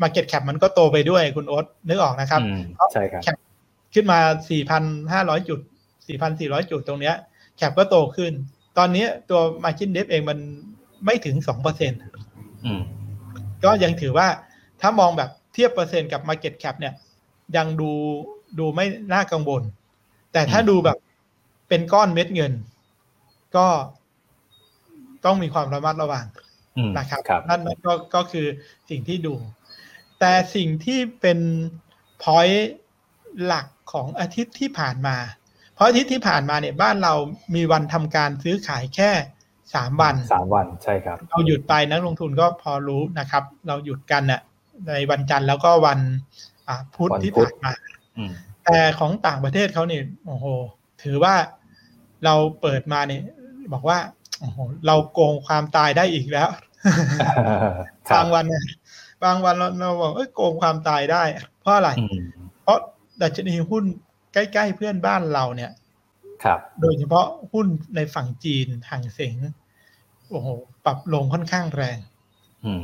Market Cap มันก็โตไปด้วยคุณโอ๊ตนึกออกนะครับอืมใช่ครับ Cap ขึ้นมา 4,500 จุด 4,400 จุดตรงเนี้ยแคปก็โตขึ้น ตอนนี้ตัว Margin Dip เองมันไม่ถึง 2%ก็ยังถือว่าถ้ามองแบบเทียบเปอร์เซ็นต์กับ Market Cap เนี่ย ยังดูดูไม่น่ากังวล แต่ถ้าดูแบบเป็นก้อนเม็ดเงิน ก็ต้องมีความระมัดระวังนะครับนั่นก็ก็คือสิ่งที่ดู แต่สิ่งที่เป็นพอยต์หลักของอาทิตย์ที่ผ่านมา เพราะอาทิตย์ที่ผ่านมาเนี่ยบ้านเรามีวันทำการซื้อขายแค่สามวันสามวันใช่ครับ เราหยุดไปนักลงทุนก็พอรู้นะครับ เราหยุดกันน่ะในวันจันทร์แล้วก็วันพุธที่ผ่านมาแต่ของต่างประเทศเขาเนี่ยโอ้โห ถือว่าเราเปิดมาเนี่ยบอกว่าโอ้โหเราโกงความตายได้อีกแล้วบางวันเนี่ย บางวันเราเราบอกเอ้ยโกงความตายได้ เพราะอะไร เพราะดัชนีหุ้นใกล้ๆเพื่อนบ้านเราเนี่ยครับ โดยเฉพาะหุ้นในฝั่งจีนห่างเสงโอ้โหปรับลงค่อนข้างแรง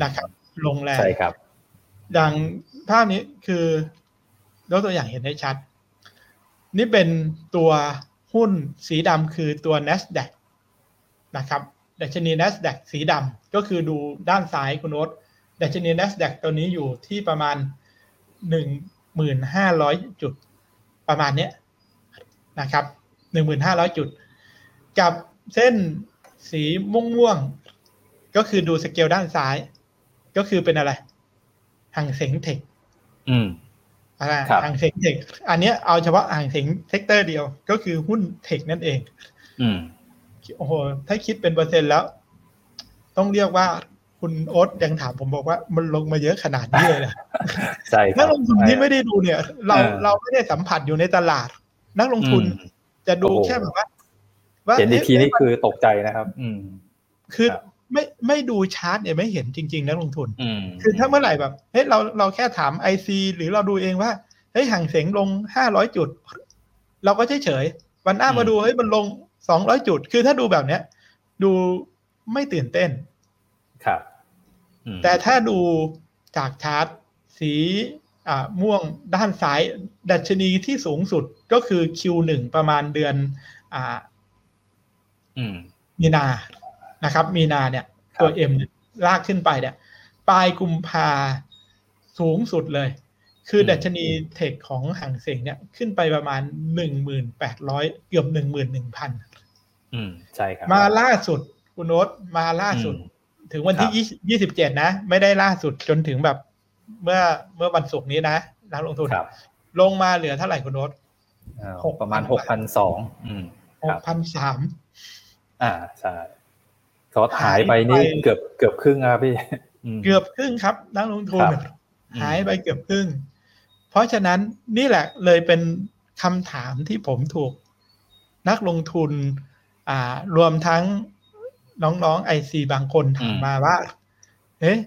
นะครับ ลงแรงใช่ครับ ดังภาพนี้คือยกตัวอย่างเห็นได้ชัด นี่เป็นตัวหุ้นสีดำคือตัว NASDAQ นะครับดัชนี NASDAQ สีดำก็คือดูด้านซ้ายคุณโอ๊ต ดัชนี NASDAQ ตัวนี้อยู่ที่ประมาณ 1,500 จุดประมาณเนี้ยนะครับ 1,500 จุด กับเส้นสีม่วงม่วงก็คือดูสเกลด้านซ้าย ก็คือเป็นอะไร Hang Seng Tech อืม Hang Seng Tech อันนี้เอาเฉพาะ Hang Seng sector เดียว ก็คือหุ้นเทคนั่นเอง อืมโอ้โหถ้าคิดเป็นเปอร์เซ็นต์แล้ว ต้องเรียกว่า คุณโอ๊ตยังถามผมบอกว่ามันลงมาเยอะขนาดนี้เลยใช่นักลงทุนที่ไม่ได้ดูเนี่ย เราเราไม่ได้สัมผัสอยู่ในตลาด นักลงทุนจะดูแค่แบบว่าเห็นอีกทีนี่คือตกใจนะครับ อืม คือไม่ไม่ดูชาร์ตเนี่ยไม่เห็นจริง ๆ นักลงทุนคือถ้าเมื่อไหร่แบบเฮ้ยเราเราแค่ถามไอซีหรือเราดูเองว่าเฮ้ยห่างเสงลงห้าร้อยจุด เราก็เฉยเฉยวันหน้ามาดูเฮ้ยมันลงสองร้อยจุด คือถ้าดูแบบเนี้ย ดูไม่ตื่นเต้น ครับแต่ถ้าดูจากชาร์ตสีอ่าม่วงด้านซ้าย ดัชนีที่สูงสุดก็คือ Q1 ประมาณเดือนอ่ามีนานะครับ มีนาเนี่ย ตัวเอ็มลากขึ้นไปเนี่ยปลายกุมภาสูงสุดเลย คือดัชนีเทคของห่างเสงเนี่ยขึ้นไปประมาณหนึ่งหมื่นแปดร้อยเกือบหนึ่งหมื่นหนึ่งพันอืมใช่ครับ มาล่าสุดคุณโน้ตมาล่าสุด ถึงวันที่ยี่สิบเจ็ดนะ ไม่ได้ล่าสุดจนถึงแบบ เมื่อเมื่อวันศุกร์นี้นะนักลงทุนลงมาเหลือเท่าไหร่คุณโน้ตหกประมาณหกพันสองหกพันสามอ่าใช่เขาหายไปนี่เกือบเกือบครึ่งครับพี่เกือบครึ่งครับนักลงทุนหายไปเกือบครึ่ง เพราะฉะนั้นนี่แหละเลยเป็นคำถามที่ผมถูกนักลงทุนอ่ารวมทั้ง น้องๆไอซีบางคนถามมาว่า เอ๊ะ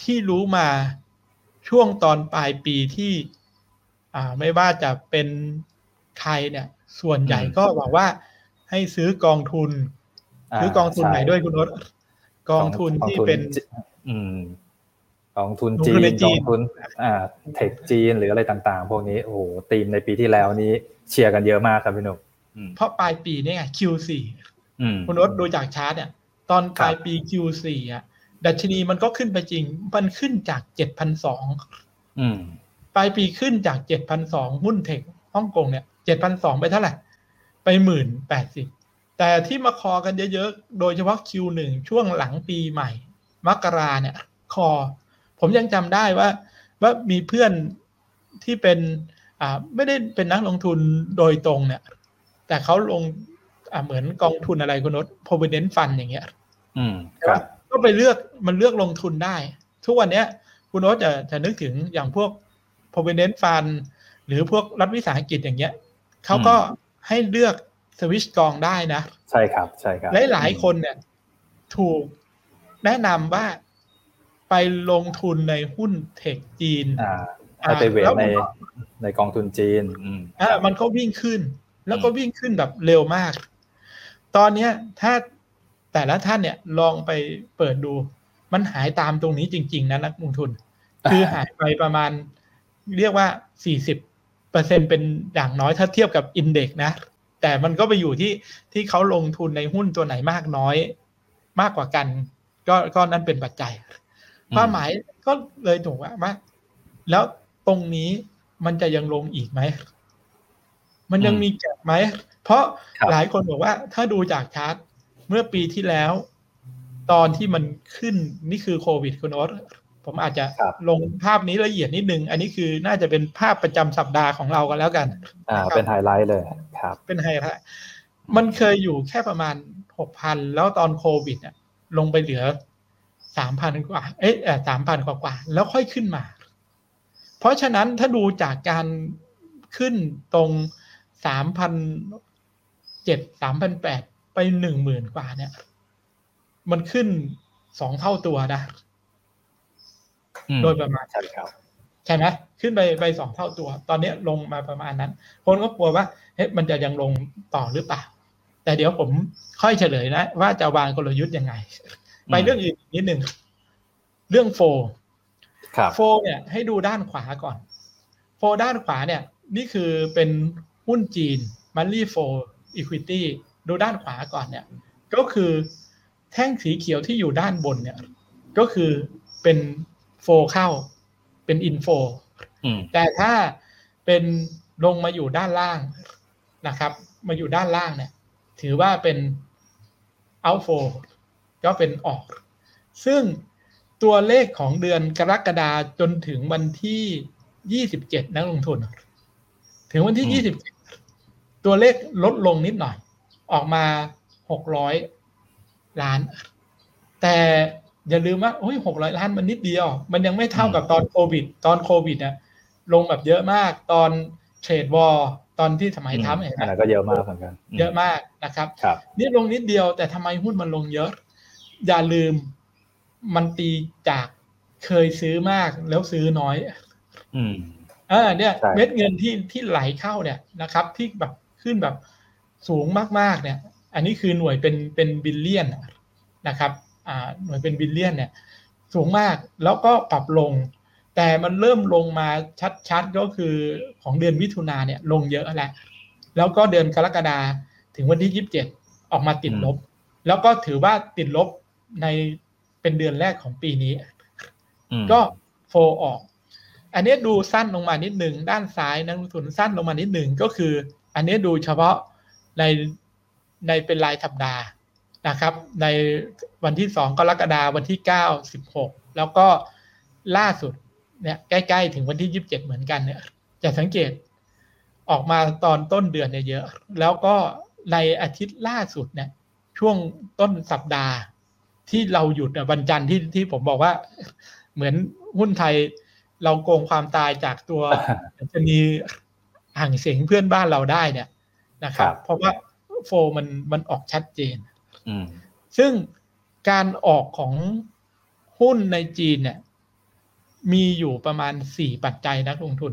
ที่รู้มาช่วงตอนปลายปีที่ อ่า ไม่ว่าจะเป็นใครเนี่ย ส่วนใหญ่ก็บอกว่า ให้ซื้อกองทุน ซื้อกองทุนไหนด้วยคุณนศกองทุนที่เป็นกองทุนจีนกองทุน อ่า เทคจีนหรืออะไรต่างๆ พวกนี้โอ้โหทีมในปีที่แล้วนี้เชียร์กันเยอะมากครับพี่หนุ่มเพราะปลายปีนี่ไง Q4 คุณนศดูจากชาร์ตเนี่ย ตอนปลายปี Q4 อะ ดัชนีมันก็ขึ้นไปจริง มันขึ้นจากเจ็ดพันสองปลายปีขึ้นจากเจ็ดพันสองหุ้นเทคฮ่องกงเนี่ยเจ็ดพันสองไปเท่าไหร่ ไปหมื่นแปดสิบแต่ที่มาคอกันเยอะๆ โดยเฉพาะ Q1 ช่วงหลังปีใหม่ มกราเนี่ย คอ ผมยังจำได้ว่า ว่ามีเพื่อนที่เป็น อ่า ไม่ได้เป็นนักลงทุนโดยตรงเนี่ย แต่เขาลง อ่าเหมือนกองทุนอะไรคุณนศ provident fund อย่างเงี้ย อืมครับก็ไปเลือกมันเลือกลงทุนได้ ทุกวันเนี้ย คุณนศจะจะนึกถึงอย่างพวก provident fund หรือพวกรัฐวิสาหกิจอย่างเงี้ยเขาก็ให้เลือกสวิชกองได้นะ ใช่ครับ ใช่ครับหลายหลายคนเนี่ย ถูกแนะนำว่าไปลงทุนในหุ้นเทคจีนอ่าไปเวทในในกองทุนจีน อืมอ่ามันก็วิ่งขึ้น แล้วก็วิ่งขึ้นแบบเร็วมาก ตอนเนี้ยถ้าแต่ละท่านเนี่ยลองไปเปิดดู มันหายตามตรงนี้จริง ๆนะนักลงทุน คือหายไปประมาณเรียกว่าสี่สิบเปอร์เซ็นต์เป็นอย่างน้อยถ้าเทียบกับอินเด็กนะ แต่มันก็ไปอยู่ที่ที่เขาลงทุนในหุ้นตัวไหนมากน้อยมากกว่ากัน ก็ก็นั่นเป็นปัจจัยความหมายก็เลยถูกว่าแล้วตรงนี้มันจะยังลงอีกไหม มันยังมีแก็บไหม เพราะหลายคนบอกว่าถ้าดูจากชาร์ตเมื่อปีที่แล้ว ตอนที่มันขึ้นนี่คือโควิดคุณโอ๊ตผมอาจจะลงภาพนี้ละเอียดนิดนึง อันนี้คือน่าจะเป็นภาพประจำสัปดาห์ของเรากันแล้วกัน อ่า เป็นไฮไลท์เลยครับ เป็นไฮไลท์มันเคยอยู่แค่ประมาณหกพันแล้วตอนโควิดเนี่ยลงไปเหลือสามพันกว่า เอ๊ะสามพันกว่ากว่า แล้วค่อยขึ้นมา เพราะฉะนั้นถ้าดูจากการขึ้นตรงสามพัน เจ็ดสามพันแปดไปหนึ่งหมื่นกว่าเนี่ย มันขึ้นสองเท่าตัวนะโดยประมาณใช่ครับใช่ไหมขึ้นไปไปสองเท่าตัว ตอนนี้ลงมาประมาณนั้น คนก็กลัวว่าเฮ้ยมันจะยังลงต่อหรือเปล่า แต่เดี๋ยวผมค่อยเฉลยนะ ว่าจะวางกลยุทธ์ยังไง ไปเรื่องอื่นนิดหนึ่งเรื่องโฟโฟเนี่ย ให้ดูด้านขวาก่อน flow ด้านขวาเนี่ย นี่คือเป็นหุ้นจีน monthly flow equity ดูด้านขวาก่อนเนี่ยก็คือแท่งสีเขียวที่อยู่ด้านบนเนี่ย ก็คือเป็น flow เข้า เป็น inflow แต่ถ้าเป็นลงมาอยู่ด้านล่างนะครับ มาอยู่ด้านล่างเนี่ย ถือว่าเป็นเอาโฟก็เป็นออก ซึ่งตัวเลขของเดือนกรกฎาจนถึงวันที่ยี่สิบเจ็ดนักลงทุน ถึงวันที่ยี่สิบ ตัวเลขลดลงนิดหน่อย ออกมาหกร้อยล้าน แต่อย่าลืมว่าโอ้ยหกร้อยล้านมันนิดเดียว มันยังไม่เท่ากับตอนโควิด ตอนโควิดเนี่ยลงแบบเยอะมาก ตอนเทรดวอลตอนที่สมัยทรัมป์เห็นไหมก็เยอะมากเหมือนกัน เยอะมากนะครับครับนี่ลงนิดเดียวแต่ทำไมหุ้นมันลงเยอะ อย่าลืมมันตีจากเคยซื้อมากแล้วซื้อน้อย อืมอ่าเนี่ยเม็ดเงินที่ที่ไหลเข้าเนี่ยนะครับ ที่แบบ ขึ้นแบบสูงมากๆเนี่ย อันนี้คือหน่วยเป็นเป็น billion นะครับหน่วยเป็น billion เนี่ยสูงมากแล้วก็ปรับลง แต่มันเริ่มลงมาชัดๆก็คือของเดือนมิถุนาเนี่ยลงเยอะแล้วแล้วก็เดือนกรกฎาถึงวันที่ยี่สิบเจ็ดออกมาติดลบ แล้วก็ถือว่าติดลบในเป็นเดือนแรกของปีนี้ ก็โฟออก อันนี้ดูสั้นลงมานิดหนึ่งด้านซ้ายนักลงทุนสั้นลงมานิดหนึ่งก็คือ อันนี้ดูเฉพาะในในเป็นรายสัปดาห์นะครับ ในวันที่สองกรกฎาวันที่เก้าสิบหกแล้วก็ล่าสุดเนี่ยใกล้ ๆ ถึงวันที่ยี่สิบเจ็ดเหมือนกันเนี่ยจะสังเกตออกมาตอนต้นเดือนเนี่ยเยอะ แล้วก็ในอาทิตย์ล่าสุดเนี่ยช่วงต้นสัปดาห์ที่เราหยุดวันจันทร์ที่ที่ผมบอกว่า เหมือนหุ้นไทยเราโกงความตายจากตัวจะมี ห่างเสียงเพื่อนบ้านเราได้เนี่ยนะครับ เพราะว่าโฟมันมันออกชัดเจนซึ่งการออกของหุ้นในจีนเนี่ย มีอยู่ประมาณสี่ปัจจัยนักลงทุน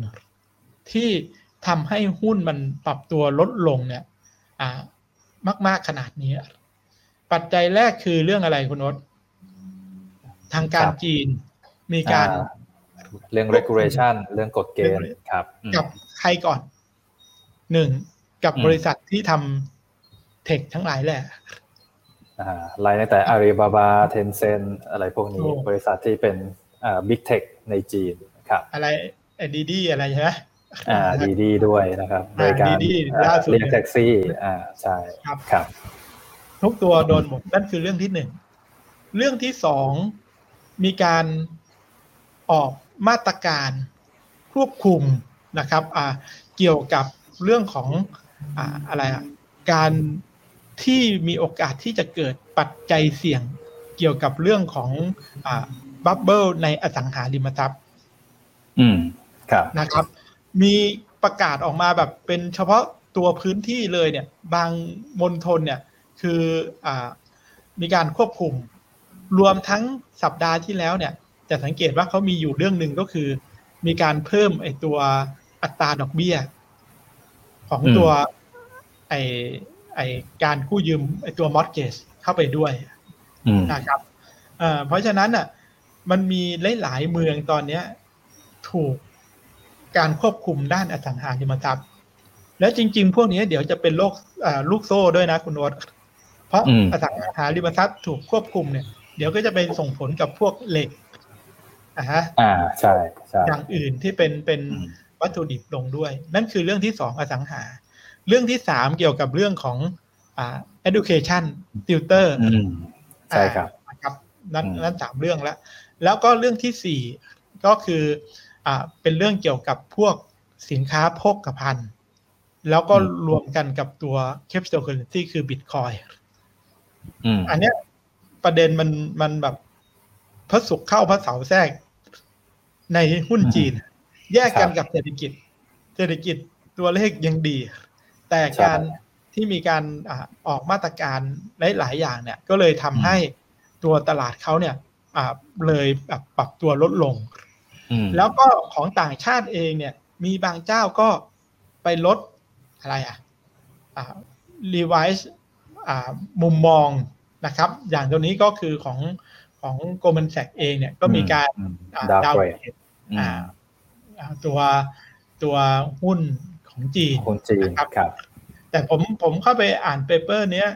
ที่ทำให้หุ้นมันปรับตัวลดลงเนี่ยอ่ามาก ๆ ขนาดนี้ ปัจจัยแรกคือเรื่องอะไรคุณนศทางการจีนมีการเรื่อง regulation เรื่องกฎเกณฑ์ครับ กับ ใครก่อนหนึ่งกับบริษัทที่ทำเทคทั้งหลายแหละไล่ตั้งแต่อาลีบาบาเทนเซนอะไรพวกนี้ บริษัทที่เป็นอ่าบิ๊กเทคในจีนครับอะไรดีดีอะไรใช่ไหมอ่าดีดีด้วยนะครับบริการเรียกแท็กซี่ อ่าใช่ครับครับ ทุกตัวโดนหมดนั่นคือเรื่องที่หนึ่งเรื่องที่สองมีการออกมาตรการควบคุม นะครับอ่าเกี่ยวกับเรื่องของอ่าอะไรอะการที่มีโอกาสที่จะเกิดปัจจัยเสี่ยงเกี่ยวกับเรื่องของอ่าบับเบิลในอสังหาริมทรัพย์ อืมครับนะครับ มีประกาศออกมาแบบเป็นเฉพาะตัวพื้นที่เลยเนี่ย บางมณฑลเนี่ยคืออ่ามีการควบคุม รวมทั้งสัปดาห์ที่แล้วเนี่ย จะสังเกตว่าเขามีอยู่เรื่องหนึ่งก็คือ มีการเพิ่มไอตัว อัตราดอกเบี้ย ของตัวไอไอการกู้ยืมไอตัวมอร์เกจเข้าไปด้วยนะครับเพราะฉะนั้นอะ มันมีหลายๆเมืองตอนเนี้ย ถูกการควบคุมด้านอสังหาริมทรัพย์ แล้วจริง ๆ พวกนี้เดี๋ยวจะเป็นโลกลูกโซ่ด้วยนะคุณโอ๊ตเพราะอสังหาริมทรัพย์ถูกควบคุมเนี่ย เดี๋ยวก็จะไปส่งผลกับพวกเหล็กอ่าฮะอ่าใช่ใช่อย่างอื่นที่เป็นเป็น วัตถุดิบลงด้วย นั่นคือเรื่องที่สองอสังหา เรื่องที่สามเกี่ยวกับเรื่องของอ่า education tutor ใช่ครับครับนั่นนั่นสามเรื่องแล้ว แล้วก็เรื่องที่สี่ก็คืออ่าเป็นเรื่องเกี่ยวกับพวกสินค้าโภคภัณฑ์แล้วก็รวมกันกับตัว cryptocurrency คือ bitcoin อันเนี้ยประเด็นมันมันแบบพระศุกร์เข้าพระเสาร์แทรกในหุ้นจีน แยกกันกับเศรษฐกิจ เศรษฐกิจตัวเลขยังดี แต่การที่มีการออกมาตรการหลายๆอย่างเนี่ย ก็เลยทำให้ตัวตลาดเขาเนี่ยเลยปรับตัวลดลง แล้วก็ของต่างชาติเองเนี่ย มีบางเจ้าก็ไปลดอะไรอะ revise มุมมองนะครับ อย่างตัวนี้ก็คือของของ Goldman Sachs เองเนี่ยก็มีการ downgrade ตัวตัวหุ้นของจีนของจีนครับ แต่ผมผมเข้าไปอ่าน paper เนี้ย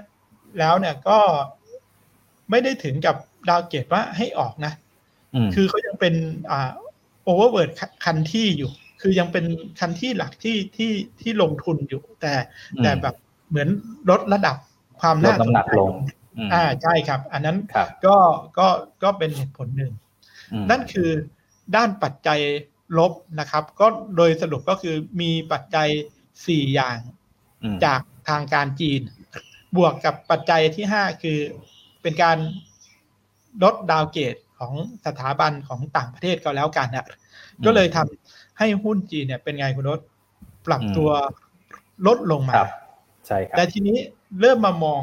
แล้วเนี่ยก็ไม่ได้ถึงกับ downgrade ว่าให้ออกนะ คือเขายังเป็นอ่า overweight country อยู่ คือยังเป็น country หลักที่ที่ที่ลงทุนอยู่ แต่แต่แบบเหมือนลดระดับความน่าสนใจลงอ่าใช่ครับ อันนั้นก็ก็ก็เป็นเหตุผลหนึ่ง นั่นคือด้านปัจจัย ลบนะครับ ก็โดยสรุปก็คือมีปัจจัยสี่อย่างจากทางการจีน บวกกับปัจจัยที่ห้าคือเป็นการลดดาวเกตของสถาบันของต่างประเทศก็แล้วกันนะก็เลยทำให้หุ้นจีนเนี่ยเป็นไงคุณรถปรับตัวลดลงมาใช่ครับแต่ทีนี้เริ่มมามอง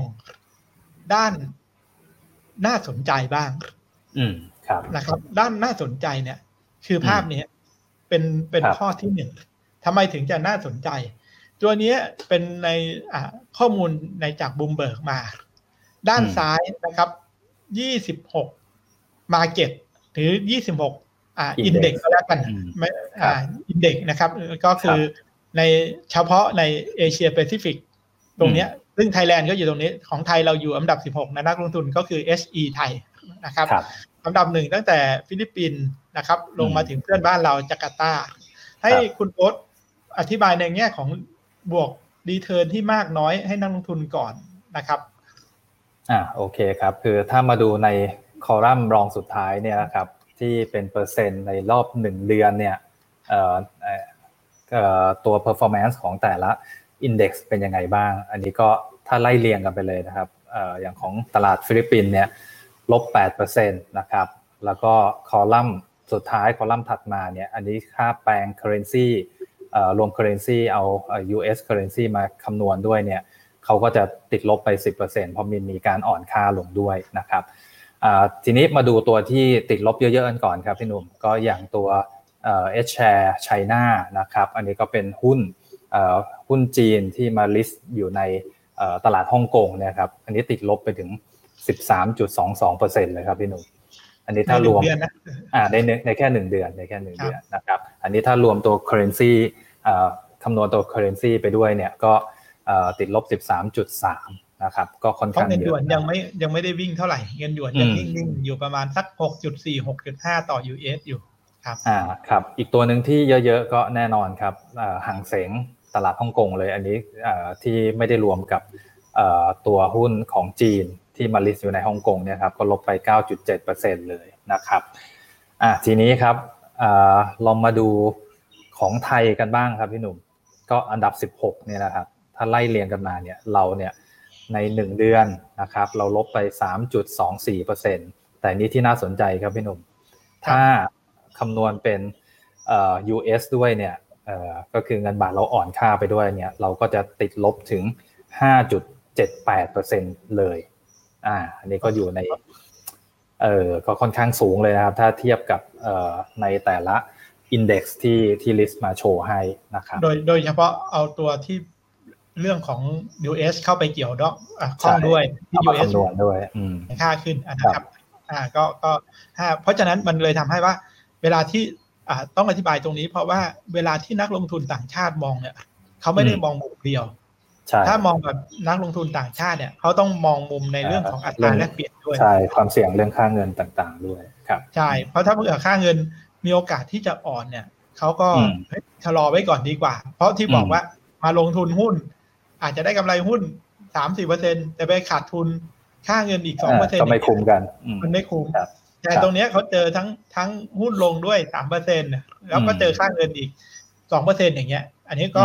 ด้านน่าสนใจบ้าง อืมครับนะครับ ด้านน่าสนใจเนี่ย คือภาพนี้ เป็นเป็นข้อที่หนึ่งทำไมถึงจะน่าสนใจ ตัวนี้เป็นในข้อมูลในจากบูมเบิร์กมา ด้านซ้ายนะครับยี่สิบหก market หรือยี่สิบหกอ่า index ก็แล้วกันไม่อ่า index นะครับ ก็คือในเฉพาะในเอเชียแปซิฟิกตรงเนี้ยซึ่งไทยแลนด์ก็อยู่ตรงนี้ของไทยเราอยู่อันดับ 16 นะนักลงทุนก็คือ SET ไทยนะครับ อันดับหนึ่งตั้งแต่ฟิลิปปินส์นะครับ ลงมาถึงเพื่อนบ้านเราจาการ์ตา ให้คุณโอ๊ตอธิบายในแง่ของบวก return ที่มากน้อยให้นักลงทุนก่อนนะครับอ่าโอเคครับ คือถ้ามาดูในคอลัมน์รองสุดท้ายเนี่ยนะครับที่เป็นเปอร์เซ็นต์ในรอบหนึ่งเดือนเนี่ยเอ่อตัว performance ของแต่ละ index เป็นยังไงบ้าง อันนี้ก็ถ้าไล่เรียงกันไปเลยนะครับอย่างของตลาดฟิลิปปินส์เนี่ย ลบ8%นะครับ แล้วก็คอลัมน์สุดท้ายคอลัมน์ถัดมาเนี่ย อันนี้ค่าแปลง currency รวม currency เอา US currency มาคำนวณด้วยเนี่ยเขาก็จะติดลบไป 10%เพราะมีมีการอ่อนค่าลงด้วยนะครับทีนี้มาดูตัวที่ติดลบเยอะๆกันก่อนครับพี่หนุ่มก็อย่างตัว H-Share Chinaนะครับ อันนี้ก็เป็นหุ้นหุ้นจีนที่มาลิสต์อยู่ในตลาดฮ่องกงนี่ยครับ อันนี้ติดลบไปถึง 13.22%เลยครับพี่หนุ่มอันนี้ถ้ารวมอ่าในในแค่หนึ่งเดือนในแค่หนึ่งเดือนนะครับ อันนี้ถ้ารวมตัว currency คำนวณตัว currency ไปด้วยเนี่ยก็ติดลบ 13.3 นะครับ ก็ค่อนข้างเยอะเงินหยวนยังไม่ยังไม่ได้วิ่งเท่าไหร่ เงินหยวนยังนิ่งๆ อยู่ประมาณสัก 6.4 6.5 ต่อ US อยู่ครับอ่าครับอีกตัวหนึ่งที่เยอะๆ ก็แน่นอนครับห่างเสงตลาดฮ่องกงเลยอันนี้ที่ไม่ได้รวมกับตัวหุ้นของจีน ที่มาลิสอยู่ในฮ่องกงเนี่ยครับก็ลบไป 9.7%เลยนะครับอ่าทีนี้ครับลองมาดูของไทยกันบ้างครับพี่หนุ่ม ก็อันดับ 16เนี่ยนะครับถ้าไล่เรียงกันมาเนี่ยเราเนี่ยใน 1 เดือนนะครับเราลบไป 3.24%แต่นี้ที่น่าสนใจครับพี่หนุ่ม ถ้าคำนวณเป็น US ด้วยเนี่ยก็คือเงินบาทเราอ่อนค่าไปด้วยเนี่ยเราก็จะติดลบถึง 5.78%เลย อ่าอันนี้ก็อยู่ในเออก็ค่อนข้างสูงเลยนะครับ ถ้าเทียบกับเอ่อในแต่ละอินเด็กซ์ที่ที่ลิสต์มาโชว์ให้นะครับ โดยโดยเฉพาะเอาตัวที่เรื่องของ US เข้าไปเกี่ยวดอกข้องด้วยที่ US คำนวณด้วยค่าขึ้นนะครับอ่าก็ก็เพราะฉะนั้นมันเลยทำให้ว่าเวลาที่อ่าต้องอธิบายตรงนี้ เพราะว่าเวลาที่นักลงทุนต่างชาติมองเนี่ยเขาไม่ได้มองมุมเดียว ถ้ามองแบบนักลงทุนต่างชาติเนี่ยเขาต้องมองมุมในเรื่องของอัตราแลกเปลี่ยนด้วยใช่ความเสี่ยงเรื่องค่าเงินต่างๆด้วยครับใช่เพราะถ้าเผื่อค่าเงินมีโอกาสที่จะอ่อนเนี่ยเขาก็ชะลอไว้ก่อนดีกว่า เพราะที่บอกว่ามาลงทุนหุ้น อาจจะได้กำไรหุ้นสามสี่เปอร์เซ็นแต่ไปขาดทุนค่าเงินอีกสองเปอร์เซ็นต์ก็ไม่คุ้มกัน มันไม่คุ้มแต่ตรงนี้เขาเจอทั้งทั้งหุ้นลงด้วยสามเปอร์เซ็นแล้วก็เจอค่าเงินอีกสองเปอร์เซ็นอย่างเงี้ย อันนี้ก็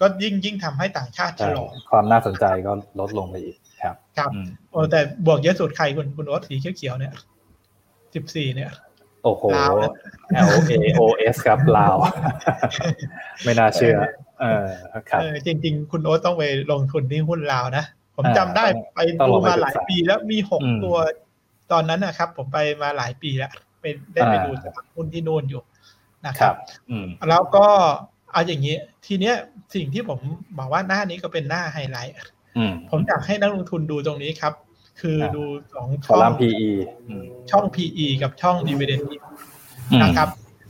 ก็ยิ่งยิ่งทำให้ต่างชาติชะลอความน่าสนใจก็ลดลงไปอีกครับ ครับโอ้แต่บวกเยอะสุดใครคุณคุณโอ๊ตสีเขียวๆเนี่ยสิบสี่เนี่ย โอ้โห L A O S ครับลาว ไม่น่าเชื่อ เออครับจริง ๆ คุณโอ๊ตต้องไปลงทุนที่หุ้นลาวนะ ผมจำได้ไปดูมาหลายปีแล้วมีหกตัวตอนนั้นนะครับ ผมไปมาหลายปีแล้วไปได้ไปดูหุ้นที่นู่นอยู่นะครับแล้วก็ เอาอย่างนี้ ทีเนี้ยสิ่งที่ผมบอกว่าหน้านี้ก็เป็นหน้าไฮไลท์ผมอยากให้นักลงทุนดูตรงนี้ครับ คือดูสองช่อง PE ช่อง PE กับช่อง Dividend นะครับ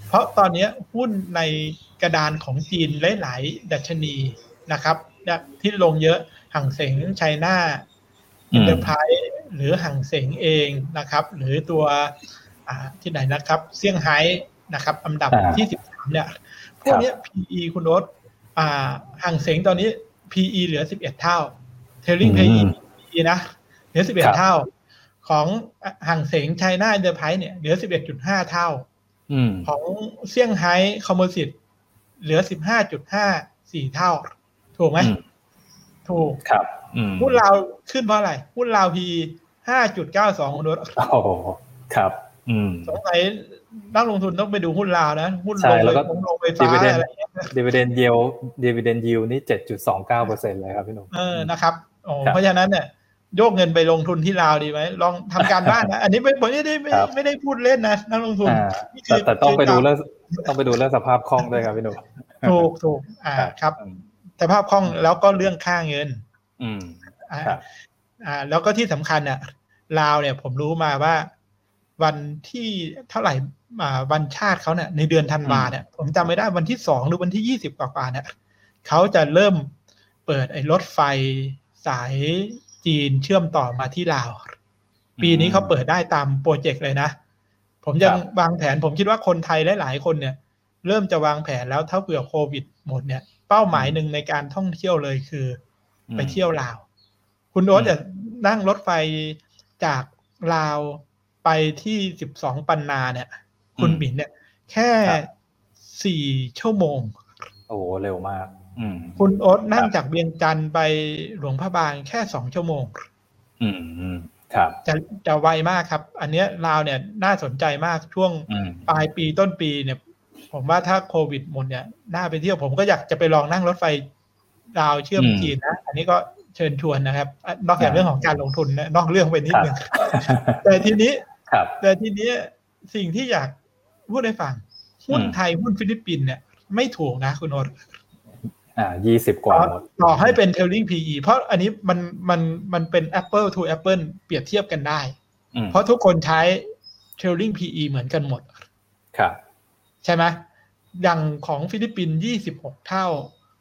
เพราะตอนนี้หุ้นในกระดานของจีนหลาย ๆ ดัชนีนะครับที่ลงเยอะ Hang Seng China Enterprises หรือ Hang Seng เองนะครับ หรือตัวที่ไหนนะครับ เซี่ยงไฮ้นะครับอันดับที่สิบสามเนี่ย พวกนี้ PE คุณโอ๊ต Hang Seng ตอนนี้ PE เหลือสิบเอ็ดเท่า trailing PE นะเหลือสิบเอ็ดเท่า ของ Hang Seng China Enterprises เนี่ยเหลือสิบเอ็ดจุดห้าเท่าของเซี่ยงไฮ้ Composite เหลือสิบห้าจุดห้าสี่เท่า ถูกไหมถูกครับหุ้นลาวขึ้นเพราะอะไรหุ้นลาว PE ห้าจุดเก้าสองคุณโอ้ครับ อืมสงสัย นักลงทุนต้องไปดูหุ้นลาวนะ หุ้นลงแล้วก็ลงไปฟ้าอะไรเงี้ยดีเวเดนเยียวดีเวเดนยิวนี่เจ็ดจุดสองเก้าเปอร์เซ็นต์เลยครับพี่หนุ่มเออนะครับโอ้เพราะฉะนั้นเนี่ยโยกเงินไปลงทุนที่ลาวดีไหมลองทำการบ้านนะ อันนี้ไม่ผมไม่ได้ไม่ได้พูดเล่นนะนักลงทุนแต่ต้องไปดูเรื่องต้องไปดูเรื่องสภาพคล่องด้วยครับพี่หนุ่มถูกถูกอ่าครับ สภาพคล่องแล้วก็เรื่องค่าเงิน อืมอ่า แล้วก็ที่สำคัญเนี่ยลาวเนี่ย ผมรู้มาว่าวันที่เท่าไหร่ วันชาติเขาเนี่ยในเดือนธันวาเนี่ยผมจำไม่ได้วันที่สองหรือวันที่ยี่สิบกว่าเนี่ยเขาจะเริ่มเปิดไอ้รถไฟสายจีนเชื่อมต่อมาที่ลาว ปีนี้เขาเปิดได้ตามโปรเจกต์เลยนะ ผมยังวางแผนผมคิดว่าคนไทยหลายๆคนเนี่ย เริ่มจะวางแผนแล้วถ้าเผื่อโควิดหมดเนี่ย เป้าหมายหนึ่งในการท่องเที่ยวเลยคือ ไปเที่ยวลาว คุณโอ๊ตจะนั่งรถไฟจากลาวไปที่สิบสองปันนาเนี่ย คุณบินเนี่ย แค่สี่ชั่วโมง โอ้เร็วมาก อืม คุณโอ๊ตนั่งจากเบียงจันไปหลวงพระบางแค่สองชั่วโมงอืมครับ จะจะไวมากครับ อันเนี้ยลาวเนี่ยน่าสนใจมากช่วงปลายปีต้นปีเนี่ย ผมว่าถ้าโควิดหมดเนี่ยน่าไปเที่ยวผมก็อยากจะไปลองนั่งรถไฟลาวเชื่อมจีนนะ อันนี้ก็เชิญชวนนะครับ นอกจากเรื่องของการลงทุนนะนอกเรื่องไปนิดนึงแต่ทีนี้แต่ทีนี้สิ่งที่อยาก พูดให้ฟัง หุ้นไทยหุ้นฟิลิปปินส์เนี่ยไม่ถูกนะคุณโอ๊ตอ่ายี่สิบกว่าต่อให้เป็นเทลลิง PE เพราะอันนี้มันมันมันเป็น Apple to Apple เปรียบเทียบกันได้ เพราะทุกคนใช้ trailing PE เหมือนกันหมด ครับ ใช่ไหมอย่างของฟิลิปปินส์ยี่สิบหกเท่า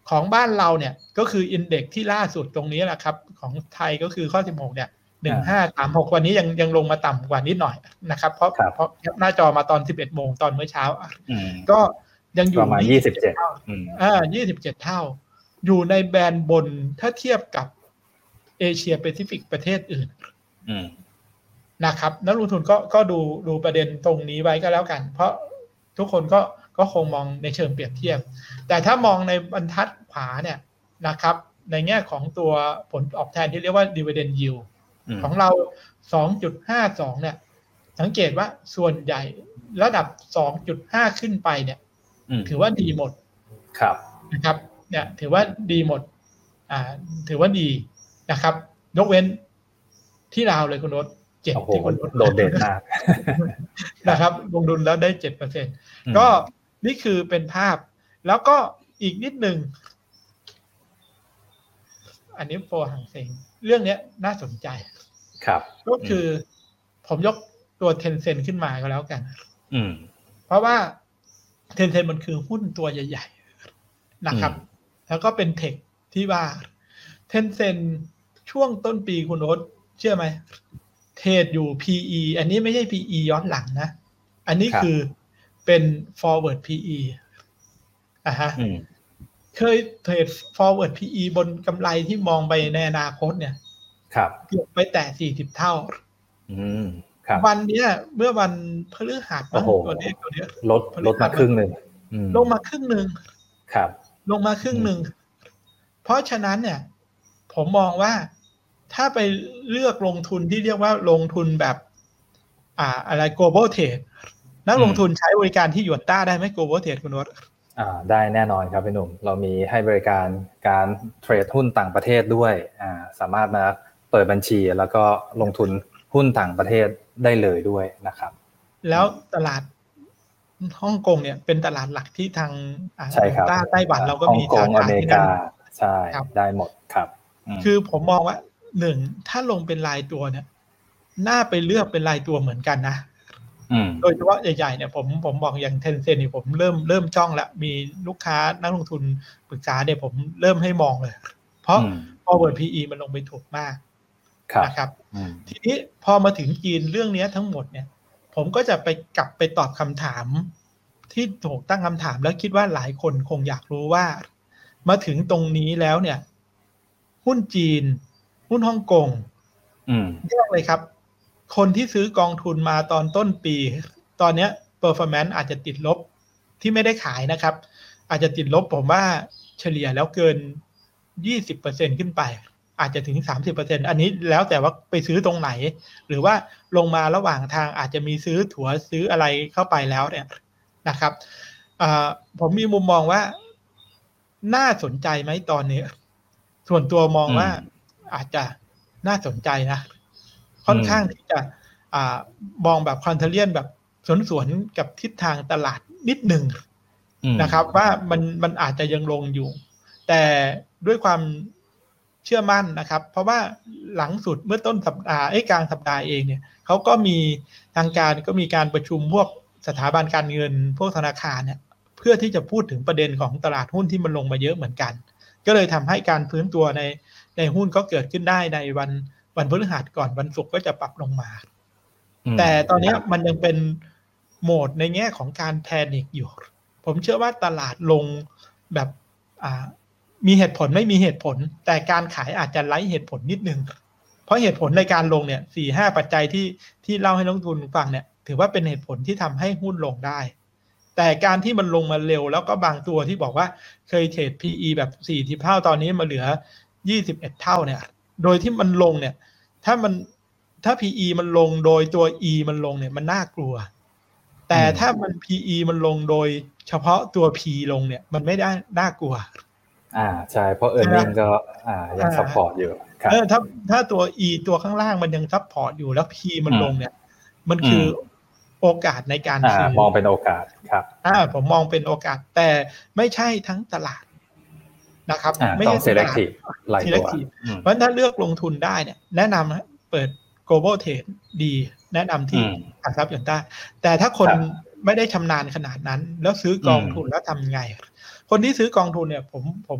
ของบ้านเราเนี่ยก็คือ index ที่ล่าสุดตรงนี้แหละครับ ของไทยก็คือข้อสิบหกเนี่ย หนึ่งห้าสามหกวันนี้ยังยังลงมาต่ำกว่านิดหน่อยนะครับ เพราะเพราะหน้าจอมาตอนสิบเอ็ดโมงตอนเมื่อเช้าก็ยังอยู่ประมาณยี่สิบเจ็ดอ่ายี่สิบเจ็ดเท่า อยู่ใน band บนถ้าเทียบกับเอเชียแปซิฟิกประเทศอื่นนะครับนักลงทุนก็ก็ดูดูประเด็นตรงนี้ไว้ก็แล้วกัน เพราะทุกคนก็ก็คงมองในเชิงเปรียบเทียบ แต่ถ้ามองในบรรทัดขวาเนี่ยนะครับ ในแง่ของตัวผลตอบแทนที่เรียกว่า dividend yield ของเรา2.52เนี่ย สังเกตว่าส่วนใหญ่ระดับ2.5ขึ้นไปเนี่ยถือว่าดีหมด ครับนะครับ เนี่ย ถือว่าดีหมด อ่า ถือว่าดีนะครับ ยกเว้นที่ลาวเลยคุณรถเจ็ดที่คุณรถโดดเด่นมากนะครับลงดุลแล้วได้เจ็ดเปอร์เซ็นก็นี่คือเป็นภาพ แล้วก็อีกนิดหนึ่งอันนี้โฟหังเซง เรื่องนี้น่าสนใจ ครับ ก็คือผมยกตัวเทนเซนขึ้นมาก็แล้วกัน อืม เพราะว่าเทนเซ็นมันคือหุ้นตัวใหญ่ ๆ นะครับ แล้วก็เป็นเทคที่ว่าเทนเซ็นช่วงต้นปีคุณโอ๊ตเชื่อไหม เทรดอยู่ PE อันนี้ไม่ใช่ PE ย้อนหลังนะ อันนี้คือเป็น forward PE อะฮะ เคยเทรด forward PE บนกำไรที่มองไปในอนาคตเนี่ย ครับเกือบไปแต่สี่สิบเท่า อืมครับวันเนี้ย เมื่อวันพฤหัสตัวนี้ตัวนี้ลดลดมาครึ่งหนึ่งลงมาครึ่งหนึ่งครับ ลงมาครึ่งหนึ่ง เพราะฉะนั้นเนี่ย ผมมองว่าถ้าไปเลือกลงทุนที่เรียกว่าลงทุนแบบ อ่า อะไร global trade นักลงทุนใช้บริการที่หยวนต้าได้ไหม global trade คุณวศอ่า ได้แน่นอนครับพี่หนุ่ม เรามีให้บริการการเทรดหุ้นต่างประเทศด้วยอ่าสามารถมาเปิดบัญชีแล้วก็ลงทุนหุ้นต่างประเทศได้เลยด้วยนะครับ แล้วตลาดฮ่องกงเนี่ยเป็นตลาดหลักที่ทางใช่ครับไต้หวันเราก็มีสาขาอเมริกาใช่ได้หมดครับ คือผมมองว่าหนึ่งถ้าลงเป็นรายตัวเนี่ย น่าไปเลือกเป็นรายตัวเหมือนกันนะ โดยเฉพาะใหญ่ๆเนี่ยผมผมบอกอย่างเทนเซ็นนี่ผมเริ่มเริ่มจ้องแล้วมีลูกค้านักลงทุนปรึกษาเนี่ยผมเริ่มให้มองเลย เพราะพอเวิร์ดพีมันลงไปถูกมากนะครับ ทีนี้พอมาถึงจีนเรื่องนี้ทั้งหมดเนี่ย ผมก็จะไปกลับไปตอบคำถาม ที่ถูกตั้งคำถามแล้วคิดว่าหลายคนคงอยากรู้ว่า มาถึงตรงนี้แล้วเนี่ย หุ้นจีน หุ้นฮ่องกงแยกเลยครับ คนที่ซื้อกองทุนมาตอนต้นปี ตอนเนี้ย performance อาจจะติดลบที่ไม่ได้ขายนะครับ อาจจะติดลบผมว่าเฉลี่ยแล้วเกินยี่สิบเปอร์เซ็นต์ขึ้นไป อาจจะถึงสามสิบเปอร์เซ็นต์อันนี้แล้วแต่ว่าไปซื้อตรงไหน หรือว่าลงมาระหว่างทางอาจจะมีซื้อถัวซื้ออะไรเข้าไปแล้วเนี่ยนะครับผมมีมุมมองว่าน่าสนใจไหมตอนนี้ ส่วนตัวมองว่าอาจจะน่าสนใจนะ ค่อนข้างที่จะอมองแบบคอนเทเลียนแบบสวนสวนกับทิศทางตลาดนิดหนึ่งนะครับ ว่ามันมันอาจจะยังลงอยู่ แต่ด้วยความเชื่อมั่นนะครับ เพราะว่าหลังสุดเมื่อต้นสัปดาห์ไอ้กลางสัปดาห์เองเนี่ยเขาก็มีทางการก็มีการประชุมพวกสถาบันการเงิน พวกธนาคารเนี่ย เพื่อที่จะพูดถึงประเด็นของตลาดหุ้นที่มันลงมาเยอะเหมือนกัน ก็เลยทำให้การฟื้นตัวในในหุ้นก็เกิดขึ้นได้ในวัน วันพฤหัสก่อนวันศุกร์ก็จะปรับลงมา แต่ตอนนี้มันยังเป็นโหมดในแง่ของการแพนิคอยู่ ผมเชื่อว่าตลาดลงแบบอ่ามีเหตุผลไม่มีเหตุผล แต่การขายอาจจะไร้เหตุผลนิดนึง เพราะเหตุผลในการลงเนี่ยสี่ห้าปัจจัยที่ที่เล่าให้นักทุนฟังเนี่ย ถือว่าเป็นเหตุผลที่ทำให้หุ้นลงได้ แต่การที่มันลงมาเร็วแล้วก็บางตัวที่บอกว่าเคย trade PE แบบสี่สิบเท่าตอนนี้มาเหลือยี่สิบเอ็ดเท่าเนี่ย โดยที่มันลงเนี่ย ถ้ามันถ้า PE มันลงโดยตัว E มันลงเนี่ยมันน่ากลัว แต่ถ้ามัน PE มันลงโดยเฉพาะตัว P ลงเนี่ย มันไม่ได้น่ากลัว อ่าใช่เพราะ earning ก็อ่ายัง support อยู่ครับเออถ้าถ้าตัว E ตัวข้างล่างมันยัง support อยู่แล้ว P มันลงเนี่ย มันคือโอกาสในการซื้อมองเป็นโอกาสครับ อ่า ผมมองเป็นโอกาสแต่ไม่ใช่ทั้งตลาด นะครับไม่ใช่ selective หลายตัว เพราะถ้าเลือกลงทุนได้เนี่ยแนะนำเปิด global trade ดีแนะนำที่หลักทรัพย์ยนต้าแต่ถ้าคนไม่ได้ชำนาญขนาดนั้น แล้วซื้อกองทุนแล้วทำไง คนที่ซื้อกองทุนเนี่ยผมผม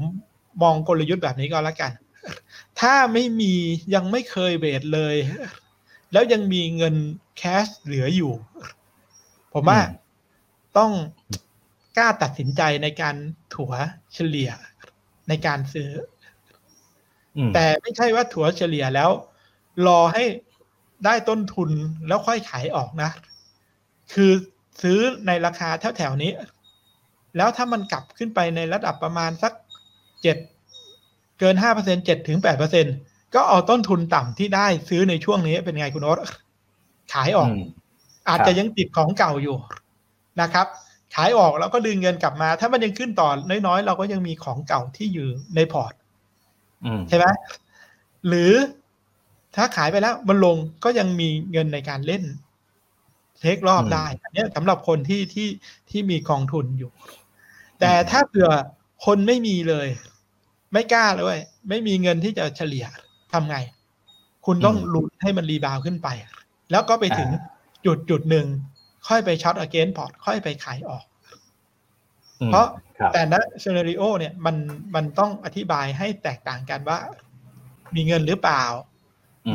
มองกลยุทธ์แบบนี้ก็แล้วกัน ถ้าไม่มียังไม่เคยเบดเลย แล้วยังมีเงินแคชเหลืออยู่ ผมว่าต้องกล้าตัดสินใจในการถัวเฉลี่ย ในการซื้อ แต่ไม่ใช่ว่าถัวเฉลี่ยแล้ว รอให้ได้ต้นทุนแล้วค่อยขายออกนะ คือซื้อในราคาแถวๆนี้ แล้วถ้ามันกลับขึ้นไปในระดับประมาณสักเจ็ดเกินห้าเปอร์เซ็นเจ็ดถึงแปดเปอร์เซ็นก็เอาต้นทุนต่ำที่ได้ซื้อในช่วงนี้เป็นไงคุณโอ๊ตขายออก อาจจะยังติดของเก่าอยู่นะครับ ขายออกแล้วก็ดึงเงินกลับมา ถ้ามันยังขึ้นต่อน้อยๆ เราก็ยังมีของเก่าที่อยู่ในพอร์ตใช่ไหมหรือถ้าขายไปแล้วมันลงก็ยังมีเงินในการเล่น เทครอบได้อันนี้สำหรับคนที่ที่ที่มีกองทุนอยู่ แต่ถ้าเผื่อคนไม่มีเลย ไม่กล้าเลยไม่มีเงินที่จะเฉลี่ยทำไง คุณต้องลุ้นให้มัน rebound ขึ้นไป แล้วก็ไปถึงจุดจุดหนึ่ง ค่อยไป short against port ค่อยไปขายออก เพราะแต่ละ scenario เนี่ยมันมันต้องอธิบายให้แตกต่างกันว่า มีเงินหรือเปล่า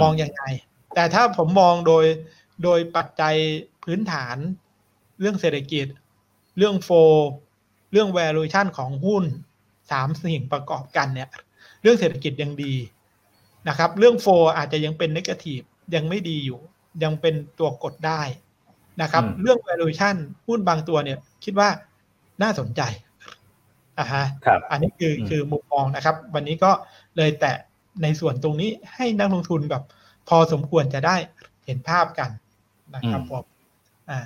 มองยังไง แต่ถ้าผมมองโดยโดยปัจจัยพื้นฐาน เรื่องเศรษฐกิจ เรื่องโฟ เรื่อง valuation ของหุ้นสามสิ่งประกอบกันเนี่ย เรื่องเศรษฐกิจยังดีนะครับ เรื่องโฟอาจจะยังเป็นนกาทีฟยังไม่ดีอยู่ ยังเป็นตัวกดได้ นะครับ เรื่อง valuation หุ้นบางตัวเนี่ย คิดว่าน่าสนใจอ่าฮะอันนี้คือคือมุมมองนะครับ วันนี้ก็เลยแตะในส่วนตรงนี้ให้นักลงทุนแบบ พอสมควรจะได้เห็นภาพกันนะครับผมอ่า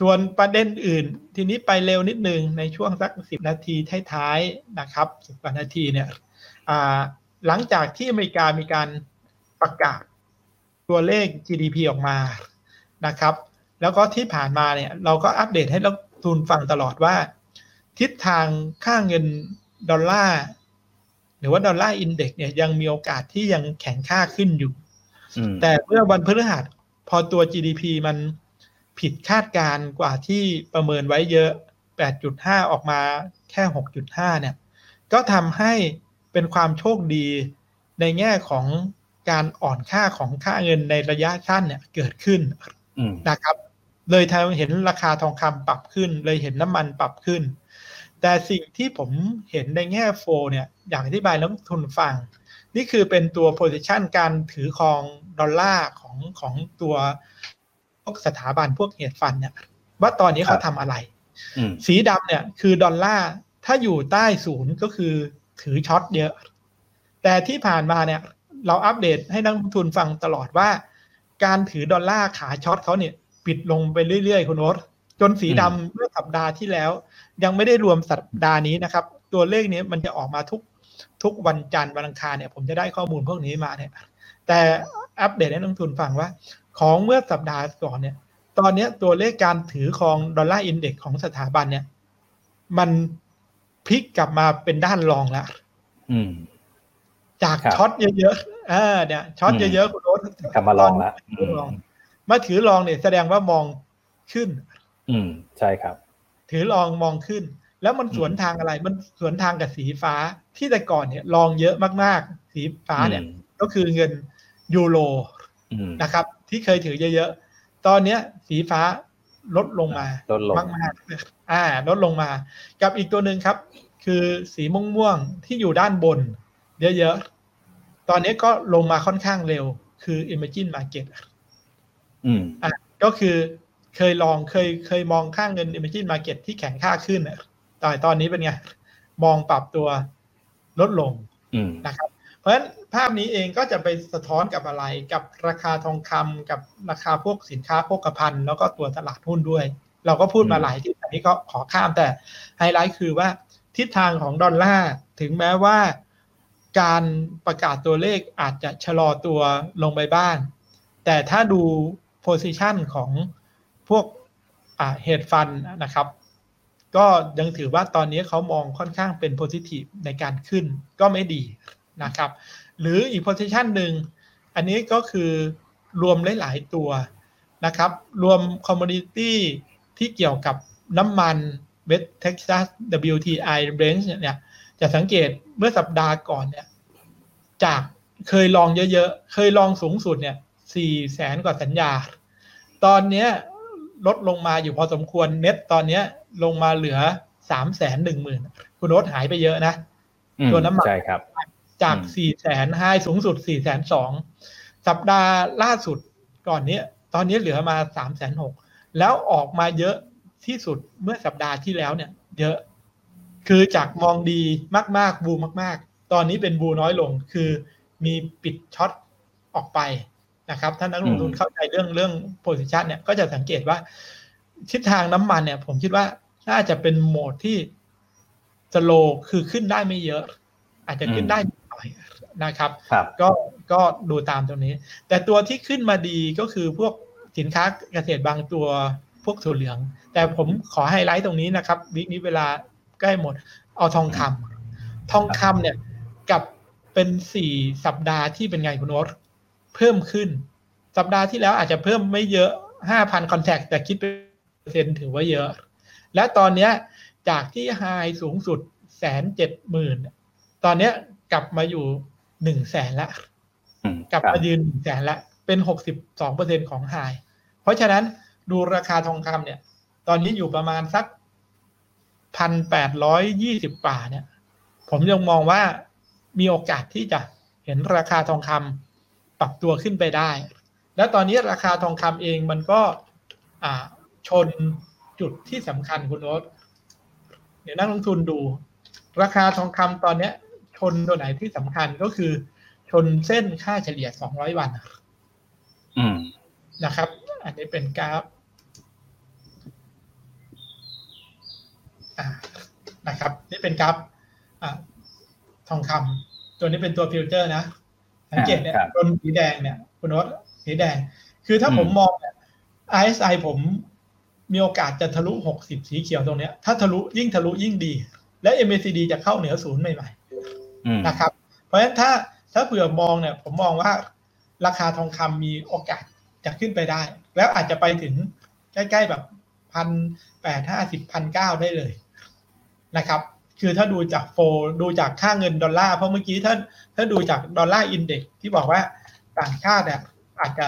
ส่วนประเด็นอื่น ทีนี้ไปเร็วนิดนึงในช่วงสักสิบนาทีท้ายๆนะครับสิบนาทีเนี่ยอ่าหลังจากที่อเมริกามีการประกาศตัวเลข GDP ออกมานะครับ แล้วก็ที่ผ่านมาเนี่ย เราก็อัปเดตให้นักทุนฟังตลอดว่า ทิศทางค่าเงินดอลลาร์หรือว่าดอลลาร์อินเด็กเนี่ยยังมีโอกาสที่ยังแข็งค่าขึ้นอยู่ แต่เมื่อวันพฤหัสพอตัว GDP มันผิดคาดการกว่าที่ประเมินไว้เยอะ 8.5 ออกมาแค่ 6.5 เนี่ย ก็ทำให้เป็นความโชคดีในแง่ของการอ่อนค่าของค่าเงินในระยะสั้นเนี่ยเกิดขึ้นนะครับ เลยทำเห็นราคาทองคำปรับขึ้น เลยเห็นน้ำมันปรับขึ้น แต่สิ่งที่ผมเห็นในแง่โฟเนี่ยอยากอธิบายนักทุนฟัง นี่คือเป็นตัว position การถือครองดอลลาร์ของของตัวพวกสถาบันพวกเหตุฟันเนี่ยว่าตอนนี้เขาทำอะไร สีดำเนี่ยคือดอลลาร์ถ้าอยู่ใต้ศูนย์ก็คือถือช็อตเยอะ แต่ที่ผ่านมาเนี่ย เราอัปเดตให้นักลงทุนฟังตลอดว่า การถือดอลลาร์ขาช็อตเขาเนี่ย ปิดลงไปเรื่อยๆ คุณโอ๊ตจนสีดำเมื่อสัปดาห์ที่แล้ว ยังไม่ได้รวมสัปดาห์นี้นะครับ ตัวเลขนี้มันจะออกมาทุกทุกวันจันทร์วันอังคารเนี่ย ผมจะได้ข้อมูลพวกนี้มาเนี่ย แต่อัปเดตให้นักลงทุนฟังว่า ของเมื่อสัปดาห์ก่อนเนี่ย ตอนนี้ตัวเลขการถือครองดอลลาร์อินเด็กของสถาบันเนี่ย มันพลิกกลับมาเป็นด้านรองแล้วจากช็อตเยอะๆอ่าเนี่ยช็อตเยอะๆคุณโอ๊ตกลับมาลองแล้ว มาถือลองเนี่ยแสดงว่ามองขึ้น อืมใช่ครับ ถือลองมองขึ้น แล้วมันสวนทางอะไร มันสวนทางกับสีฟ้าที่แต่ก่อนเนี่ยลองเยอะมากๆ สีฟ้าเนี่ย ก็คือเงินยูโรนะครับ ที่เคยถือเยอะๆ ตอนเนี้ย สีฟ้าลดลงมาลดลงมากๆอ่า ลดลงมา กับอีกตัวหนึ่งครับ คือสีม่วงม่วงที่อยู่ด้านบน เยอะๆ ตอนนี้ก็ลงมาค่อนข้างเร็ว คือ Imagine Market อื มอ่าก็คือเคยลองเคยเคยมองค่างเงิน Imagine Market ที่แข็งค่าขึ้นแต่ตอนนี้เป็นไง มองปรับตัวลดลงนะครับ เพราะฉะนั้นภาพนี้เองก็จะไปสะท้อนกับอะไรกับราคาทองคำกับราคาพวกสินค้าโภคภัณฑ์ แล้วก็ตัวตลาดหุ้นด้วย เราก็พูดมาหลายที่อันนี้ก็ขอข้ามแต่ไฮไลท์คือว่าทิศทางของดอลลาร์ถึงแม้ว่าการประกาศตัวเลขอาจจะชะลอตัวลงไปบ้าง แต่ถ้าดู position ของพวก hedge fund นะครับ ก็ยังถือว่าตอนนี้เขามองค่อนข้างเป็น positive ในการขึ้นก็ไม่ดีนะครับ หรืออีก position หนึ่งอันนี้ก็คือรวมหลาย ๆ ตัวนะครับ รวม commodity ที่เกี่ยวกับน้ำมัน West Texas WTI Brent เนี่ยจะสังเกตเมื่อสัปดาห์ก่อนเนี่ยจากเคย long เยอะ ๆ เคย long สูงสุดเนี่ย สี่แสนกว่าสัญญา ตอนเนี้ยลดลงมาอยู่พอสมควรเน็ตตอนเนี้ยลงมาเหลือสามแสนหนึ่งหมื่นคุณโน้ตหายไปเยอะนะตัวน้ำมันใช่ครับ จากสี่แสน high สูงสุดสี่แสนสองสัปดาห์ล่าสุดก่อนเนี้ยตอนนี้เหลือมาสามแสนหกแล้วออกมาเยอะที่สุดเมื่อสัปดาห์ที่แล้วเนี่ย เยอะ คือจากมองดีมาก ๆ บูมาก ๆ ตอนนี้เป็นบูน้อยลงคือมีปิดช็อตออกไป นะครับถ้านักลงทุนเข้าใจเรื่องเรื่องโพซิชันเนี่ยก็จะสังเกตว่า ทิศทางน้ำมันเนี่ย ผมคิดว่าน่าจะเป็นโหมดที่สโลคือขึ้นได้ไม่เยอะ อาจจะขึ้นได้หน่อยนะครับรบก็ก็ดูตามตรงนี้ แต่ตัวที่ขึ้นมาดีก็คือพวกสินค้าเกษตรบางตัวพวกถั่วเหลือง แต่ผมขอไฮไลท์ตรงนี้นะครับวิกนี้เวลาใกล้หมด เอาทองคำทองคำเนี่ยกับเป็นสี่สัปดาห์ที่เป็นไงคุณโอ๊ต เพิ่มขึ้น สัปดาห์ที่แล้วอาจจะเพิ่มไม่เยอะห้าพันคอนแทคแต่คิดเป็นเปอร์เซ็นต์ถือว่าเยอะ และตอนเนี้ยจากที่ไฮสูงสุดแสนเจ็ดหมื่นตอนเนี้ยกลับมาอยู่หนึ่งแสนละกลับมายืนหนึ่งแสนละ เป็นหกสิบสองเปอร์เซ็นของไฮเพราะฉะนั้นดูราคาทองคำเนี่ย ตอนนี้อยู่ประมาณสักพันแปดร้อยยี่สิบบาทเนี่ย ผมยังมองว่ามีโอกาสที่จะเห็นราคาทองคำป รับตัวขึ้นไปได้ แล้วตอนนี้ราคาทองคำเองมันก็อ่าชนจุดที่สำคัญคุณโอ๊ตเดี๋ยวนักลงทุนดู ราคาทองคำตอนเนี้ยชนตัวไหนที่สำคัญก็คือ ชนเส้นค่าเฉลี่ยสองร้อยวันนะครับ อันนี้เป็นกราฟนะครับ นี่เป็นกราฟทองคำตัวนี้เป็นตัวฟิวเจอร์นะ สังเกตเนี่ยตัวสีแดงเนี่ยคุณโน้ตสีแดง คือถ้าผมมองเนี่ย RSI ผมมีโอกาสจะทะลุหกสิบสีเขียวตรงเนี้ย ถ้าทะลุยิ่งทะลุยิ่งดี และ MACD จะเข้าเหนือศูนย์ใหม่ๆนะครับ เพราะฉะนั้นถ้าถ้าเผื่อมองเนี่ย ผมมองว่าราคาทองคำมีโอกาสจะขึ้นไปได้ แล้วอาจจะไปถึงใกล้ ๆ แบบพันแปดห้าสิบพันเก้าได้เลยนะครับ คือถ้าดูจากโฟดูจากค่าเงินดอลลาร์เพราะเมื่อกี้ถ้าถ้าดูจาก Dollar Index ที่บอกว่าต่างชาติเนี่ยอาจจะ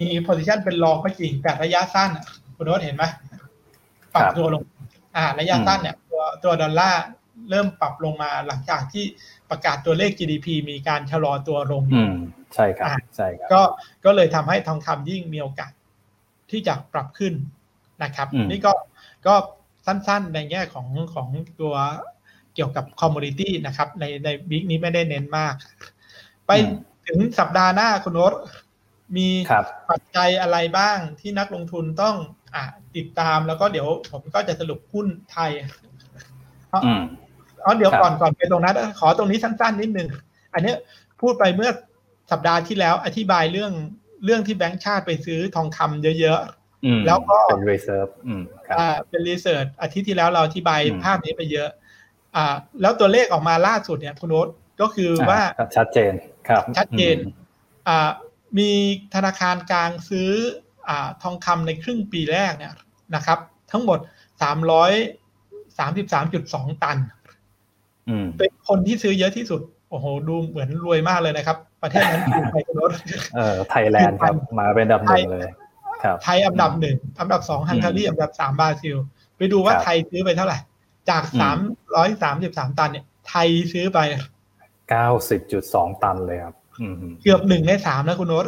มี position เป็น long ก็จริงแต่ระยะสั้นคุณโน้ตเห็นไหมปรับตัวลง อ่า ระยะสั้นเนี่ย ตัวตัวดอลลาร์เริ่มปรับลงมาหลังจากที่ประกาศตัวเลข GDP มีการชะลอตัวลงอืมใช่ครับใช่ครับก็ก็เลยทำให้ทองคำยิ่งมีโอกาสที่จะปรับขึ้นนะครับ นี่ก็ก็ สั้นๆ ในแง่ของของตัวเกี่ยวกับคอมมูนิตี้นะครับ ในในวิกนี้ไม่ได้เน้นมาก ไปถึงสัปดาห์หน้าคุณโอ๊ตมีปัจจัยอะไรบ้างที่นักลงทุนต้องอ่าติดตามแล้วก็เดี๋ยวผมก็จะสรุปหุ้นไทยอ๋อเดี๋ยวก่อนก่อนไปตรงนั้นขอตรงนี้สั้น ๆ นิดนึง อันนี้พูดไปเมื่อสัปดาห์ที่แล้วอธิบายเรื่องเรื่องที่แบงก์ชาติไปซื้อทองคำเยอะๆ แล้วก็เป็น reserveอ่าเป็น reserve อาทิตย์ที่แล้วเราอธิบายภาพนี้ไปเยอะ อ่า แล้วตัวเลขออกมาล่าสุดเนี่ยคุณโน้ตก็คือว่าชัดเจนครับชัดเจน อ่า มีธนาคารกลางซื้อ อ่า ทองคำในครึ่งปีแรกเนี่ยนะครับ ทั้งหมดสามร้อยสามสิบสามจุดสองตันเป็นคนที่ซื้อเยอะที่สุด โอ้โห ดูเหมือนรวยมากเลยนะครับ ประเทศนั้นคือไทยรถเออไทยแลนด์ครับมาเป็นอันดับหนึ่งเลยครับ ไทยอันดับหนึ่งอันดับสองฮังการีอันดับสามบราซิล ไปดูว่าไทยซื้อไปเท่าไหร่ จากสามร้อยสามสิบสามตันเนี่ย ไทยซื้อไปเก้าสิบจุดสองตันเลยครับเกือบหนึ่งในสามนะคุณโน้ต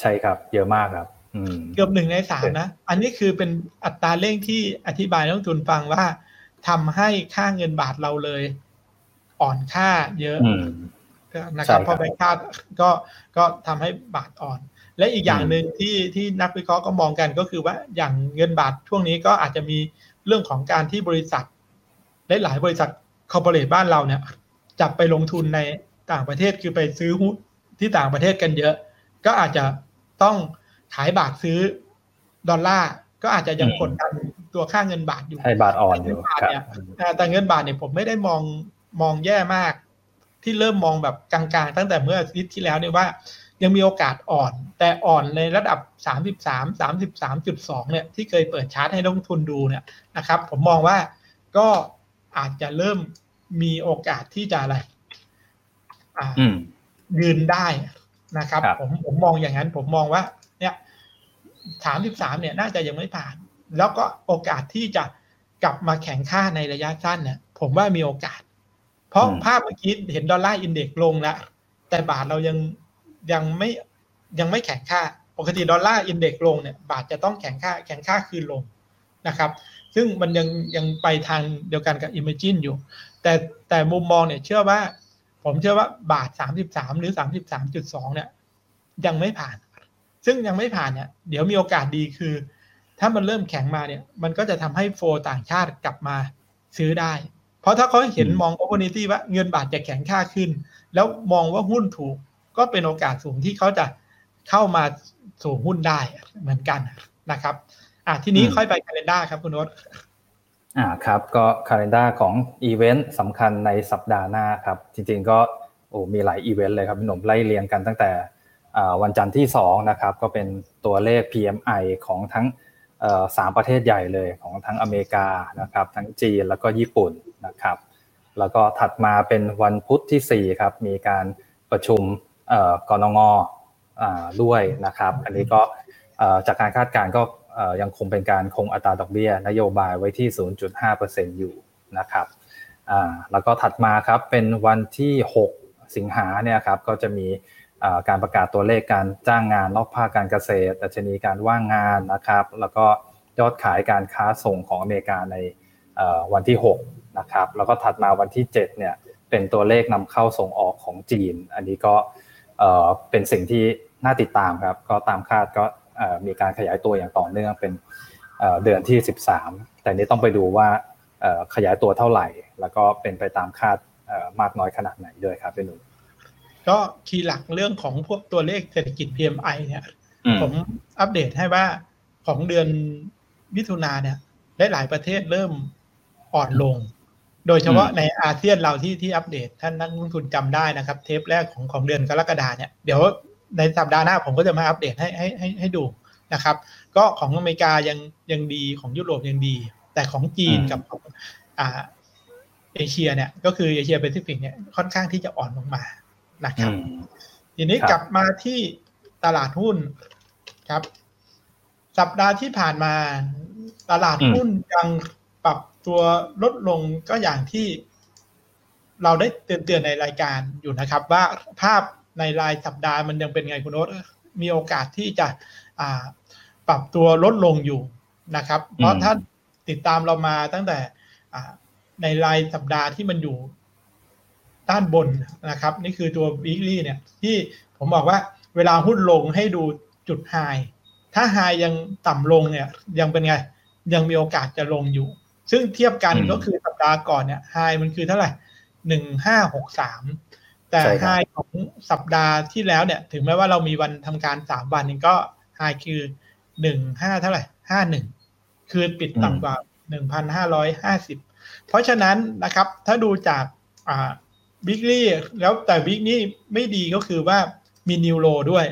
ใช่ครับ เยอะมากครับเกือบหนึ่งในสามนะ อันนี้คือเป็นอัตราเร่งที่อธิบายนักลงทุนฟังว่าทำให้ค่าเงินบาทเราเลย อ่อนค่าเยอะนะครับเพราะแบงค์ชาติก็ก็ทำให้บาทอ่อน และอีกอย่างหนึ่งที่ที่นักวิเคราะห์ก็มองกันก็คือว่าอย่างเงินบาทช่วงนี้ก็อาจจะมีเรื่องของการที่บริษัทได้หลายบริษัทคอร์ปอเรทบ้านเราเนี่ยจับไปลงทุนในต่างประเทศคือไปซื้อหุ้นที่ต่างประเทศกันเยอะ ก็อาจจะต้องขายบาทซื้อดอลลาร์ก็อาจจะยังกดดันตัวค่าเงินบาทอยู่ให้บาทอ่อนอยู่แต่เงินบาทเนี่ยผมไม่ได้มองมองแย่มาก ที่เริ่มมองแบบกลางๆ ตั้งแต่เมื่ออาทิตย์ที่แล้วเนี่ยว่า ยังมีโอกาสอ่อน แต่อ่อนในระดับ 33 33.2เนี่ยที่เคยเปิดชาร์ตให้นักลงทุนดูเนี่ยนะครับ ผมมองว่าก็อาจจะเริ่มมีโอกาสที่จะอะไรยืนได้นะครับผมผมมองอย่างนั้น ผมมองว่า เนี่ยสามสิบสามเนี่ย น่าจะยังไม่ผ่าน แล้วก็โอกาสที่จะกลับมาแข็งค่าในระยะสั้นเนี่ยผมว่ามีโอกาส เพราะภาพเมื่อกี้เห็น Dollar Index ลงแล้ว แต่บาทเรายัง ยังไม่ยังไม่แข็งค่า ปกติ Dollar Index ลงเนี่ยบาทจะต้องแข็งค่าแข็งค่าคืนลงนะครับ ซึ่งมันยังยังไปทางเดียวกันกับ emerging อยู่ แต่แต่มุมมองเนี่ยเชื่อว่า ผมเชื่อว่าบาทสามสิบสามหรือสามสิบสามจุดสองเนี่ยยังไม่ผ่าน ซึ่งยังไม่ผ่านเนี่ยเดี๋ยวมีโอกาสดีคือ ถ้ามันเริ่มแข็งมาเนี่ยมันก็จะทำให้โฟต่างชาติกลับมาซื้อได้ เพราะถ้าเขาเห็นมองโอกาสว่าเงินบาทจะแข็งค่าขึ้น แล้วมองว่าหุ้นถูก ก็เป็นโอกาสสูงที่เขาจะเข้ามาสู่หุ้นได้เหมือนกันนะครับอะทีนี้ค่อยไปคาล endar ครับคุณนศอ่าครับก็คาล endar ของอีเวนต์สำคัญในสัปดาห์หน้าครับ จริงๆก็โอ้มีหลายอีเวนต์เลยครับพี่หนุ่มไล่เรียงกันตั้งแต่วันจันทร์ที่2นะครับก็เป็นตัวเลข PMI ของทั้งสามประเทศใหญ่เลยของทั้งอเมริกานะครับทั้งจีนแล้วก็ญี่ปุ่นนะครับ แล้วก็ถัดมาเป็นวันพุธที่4ครับมีการประชุม กรงงด้วยนะครับ อันนี้ก็จากการคาดการณ์ก็ยังคงเป็นการคงอัตราดอกเบี้ยนโยบายไว้ที่ 0.5%อยู่นะครับแล้วก็ถัดมาครับเป็นวันที่ 6 สิงหาเนี่ยครับก็จะมีการประกาศตัวเลขการจ้างงานนอกภาคการเกษตรดัชนีการว่างงานนะครับ แล้วก็ยอดขายการค้าส่งของอเมริกาในวันที่6นะครับแล้วก็ถัดมาวันที่7เนี่ยเป็นตัวเลขนำเข้าส่งออกของจีน อันนี้ก็ เป็นสิ่งที่น่าติดตามครับ ก็ตามคาดก็มีการขยายตัวอย่างต่อเนื่องเป็นเดือนที่ 13 แต่นี้ต้องไปดูว่าขยายตัวเท่าไหร่ แล้วก็เป็นไปตามคาดมากน้อยขนาดไหนด้วยครับพี่หนุ่มก็คีย์หลักเรื่องของพวกตัวเลขเศรษฐกิจ PMI เนี่ย ผมอัปเดตให้ว่าของเดือนมิถุนาเนี่ยได้หลายประเทศเริ่มอ่อนลง โดยเฉพาะในอาเซียนเราที่ที่อัปเดตท่านนักลงทุนจำได้นะครับ เทปแรกของของเดือนกรกฎาเนี่ยเดี๋ยวในสัปดาห์หน้าผมก็จะมาอัปเดตให้ให้ให้ให้ดูนะครับ ก็ของอเมริกายังยังดีของยุโรปยังดี แต่ของจีนกับของอ่าเอเชียเนี่ยก็คือเอเชียแปซิฟิกเนี่ยค่อนข้างที่จะอ่อนลงมานะครับ ทีนี้กลับมาที่ตลาดหุ้นครับ สัปดาห์ที่ผ่านมา ตลาดหุ้นยังปรับ ตัวลดลงก็อย่างที่เราได้เตือนเตือนในรายการอยู่นะครับ ว่าภาพในรายสัปดาห์มันยังเป็นไงคุณโอ๊ตมีโอกาสที่จะปรับตัวลดลงอยู่นะครับ เพราะถ้าติดตามเรามาตั้งแต่ในรายสัปดาห์ที่มันอยู่ด้านบนนะครับ นี่คือตัว weekly เนี่ย ที่ผมบอกว่าเวลาหุ้นลงให้ดูจุดไฮถ้าไฮยังต่ำลงเนี่ย ยังเป็นไง ยังมีโอกาสจะลงอยู่ ซึ่งเทียบกันก็คือสัปดาห์ก่อนเนี่ยไฮมันคือเท่าไหร่หนึ่งห้าหกสามแต่ไฮของสัปดาห์ที่แล้วเนี่ย ถึงแม้ว่าเรามีวันทำการสามวันนี้ก็ไฮคือหนึ่งห้าเท่าไหร่ห้าหนึ่งคือปิดต่ำกว่าหนึ่งพันห้าร้อยห้าสิบเพราะฉะนั้นนะครับ ถ้าดูจากอ่าบิ๊กลี่แล้วแต่บิ๊กนี่ไม่ดีก็คือว่ามีนิวโลด้วย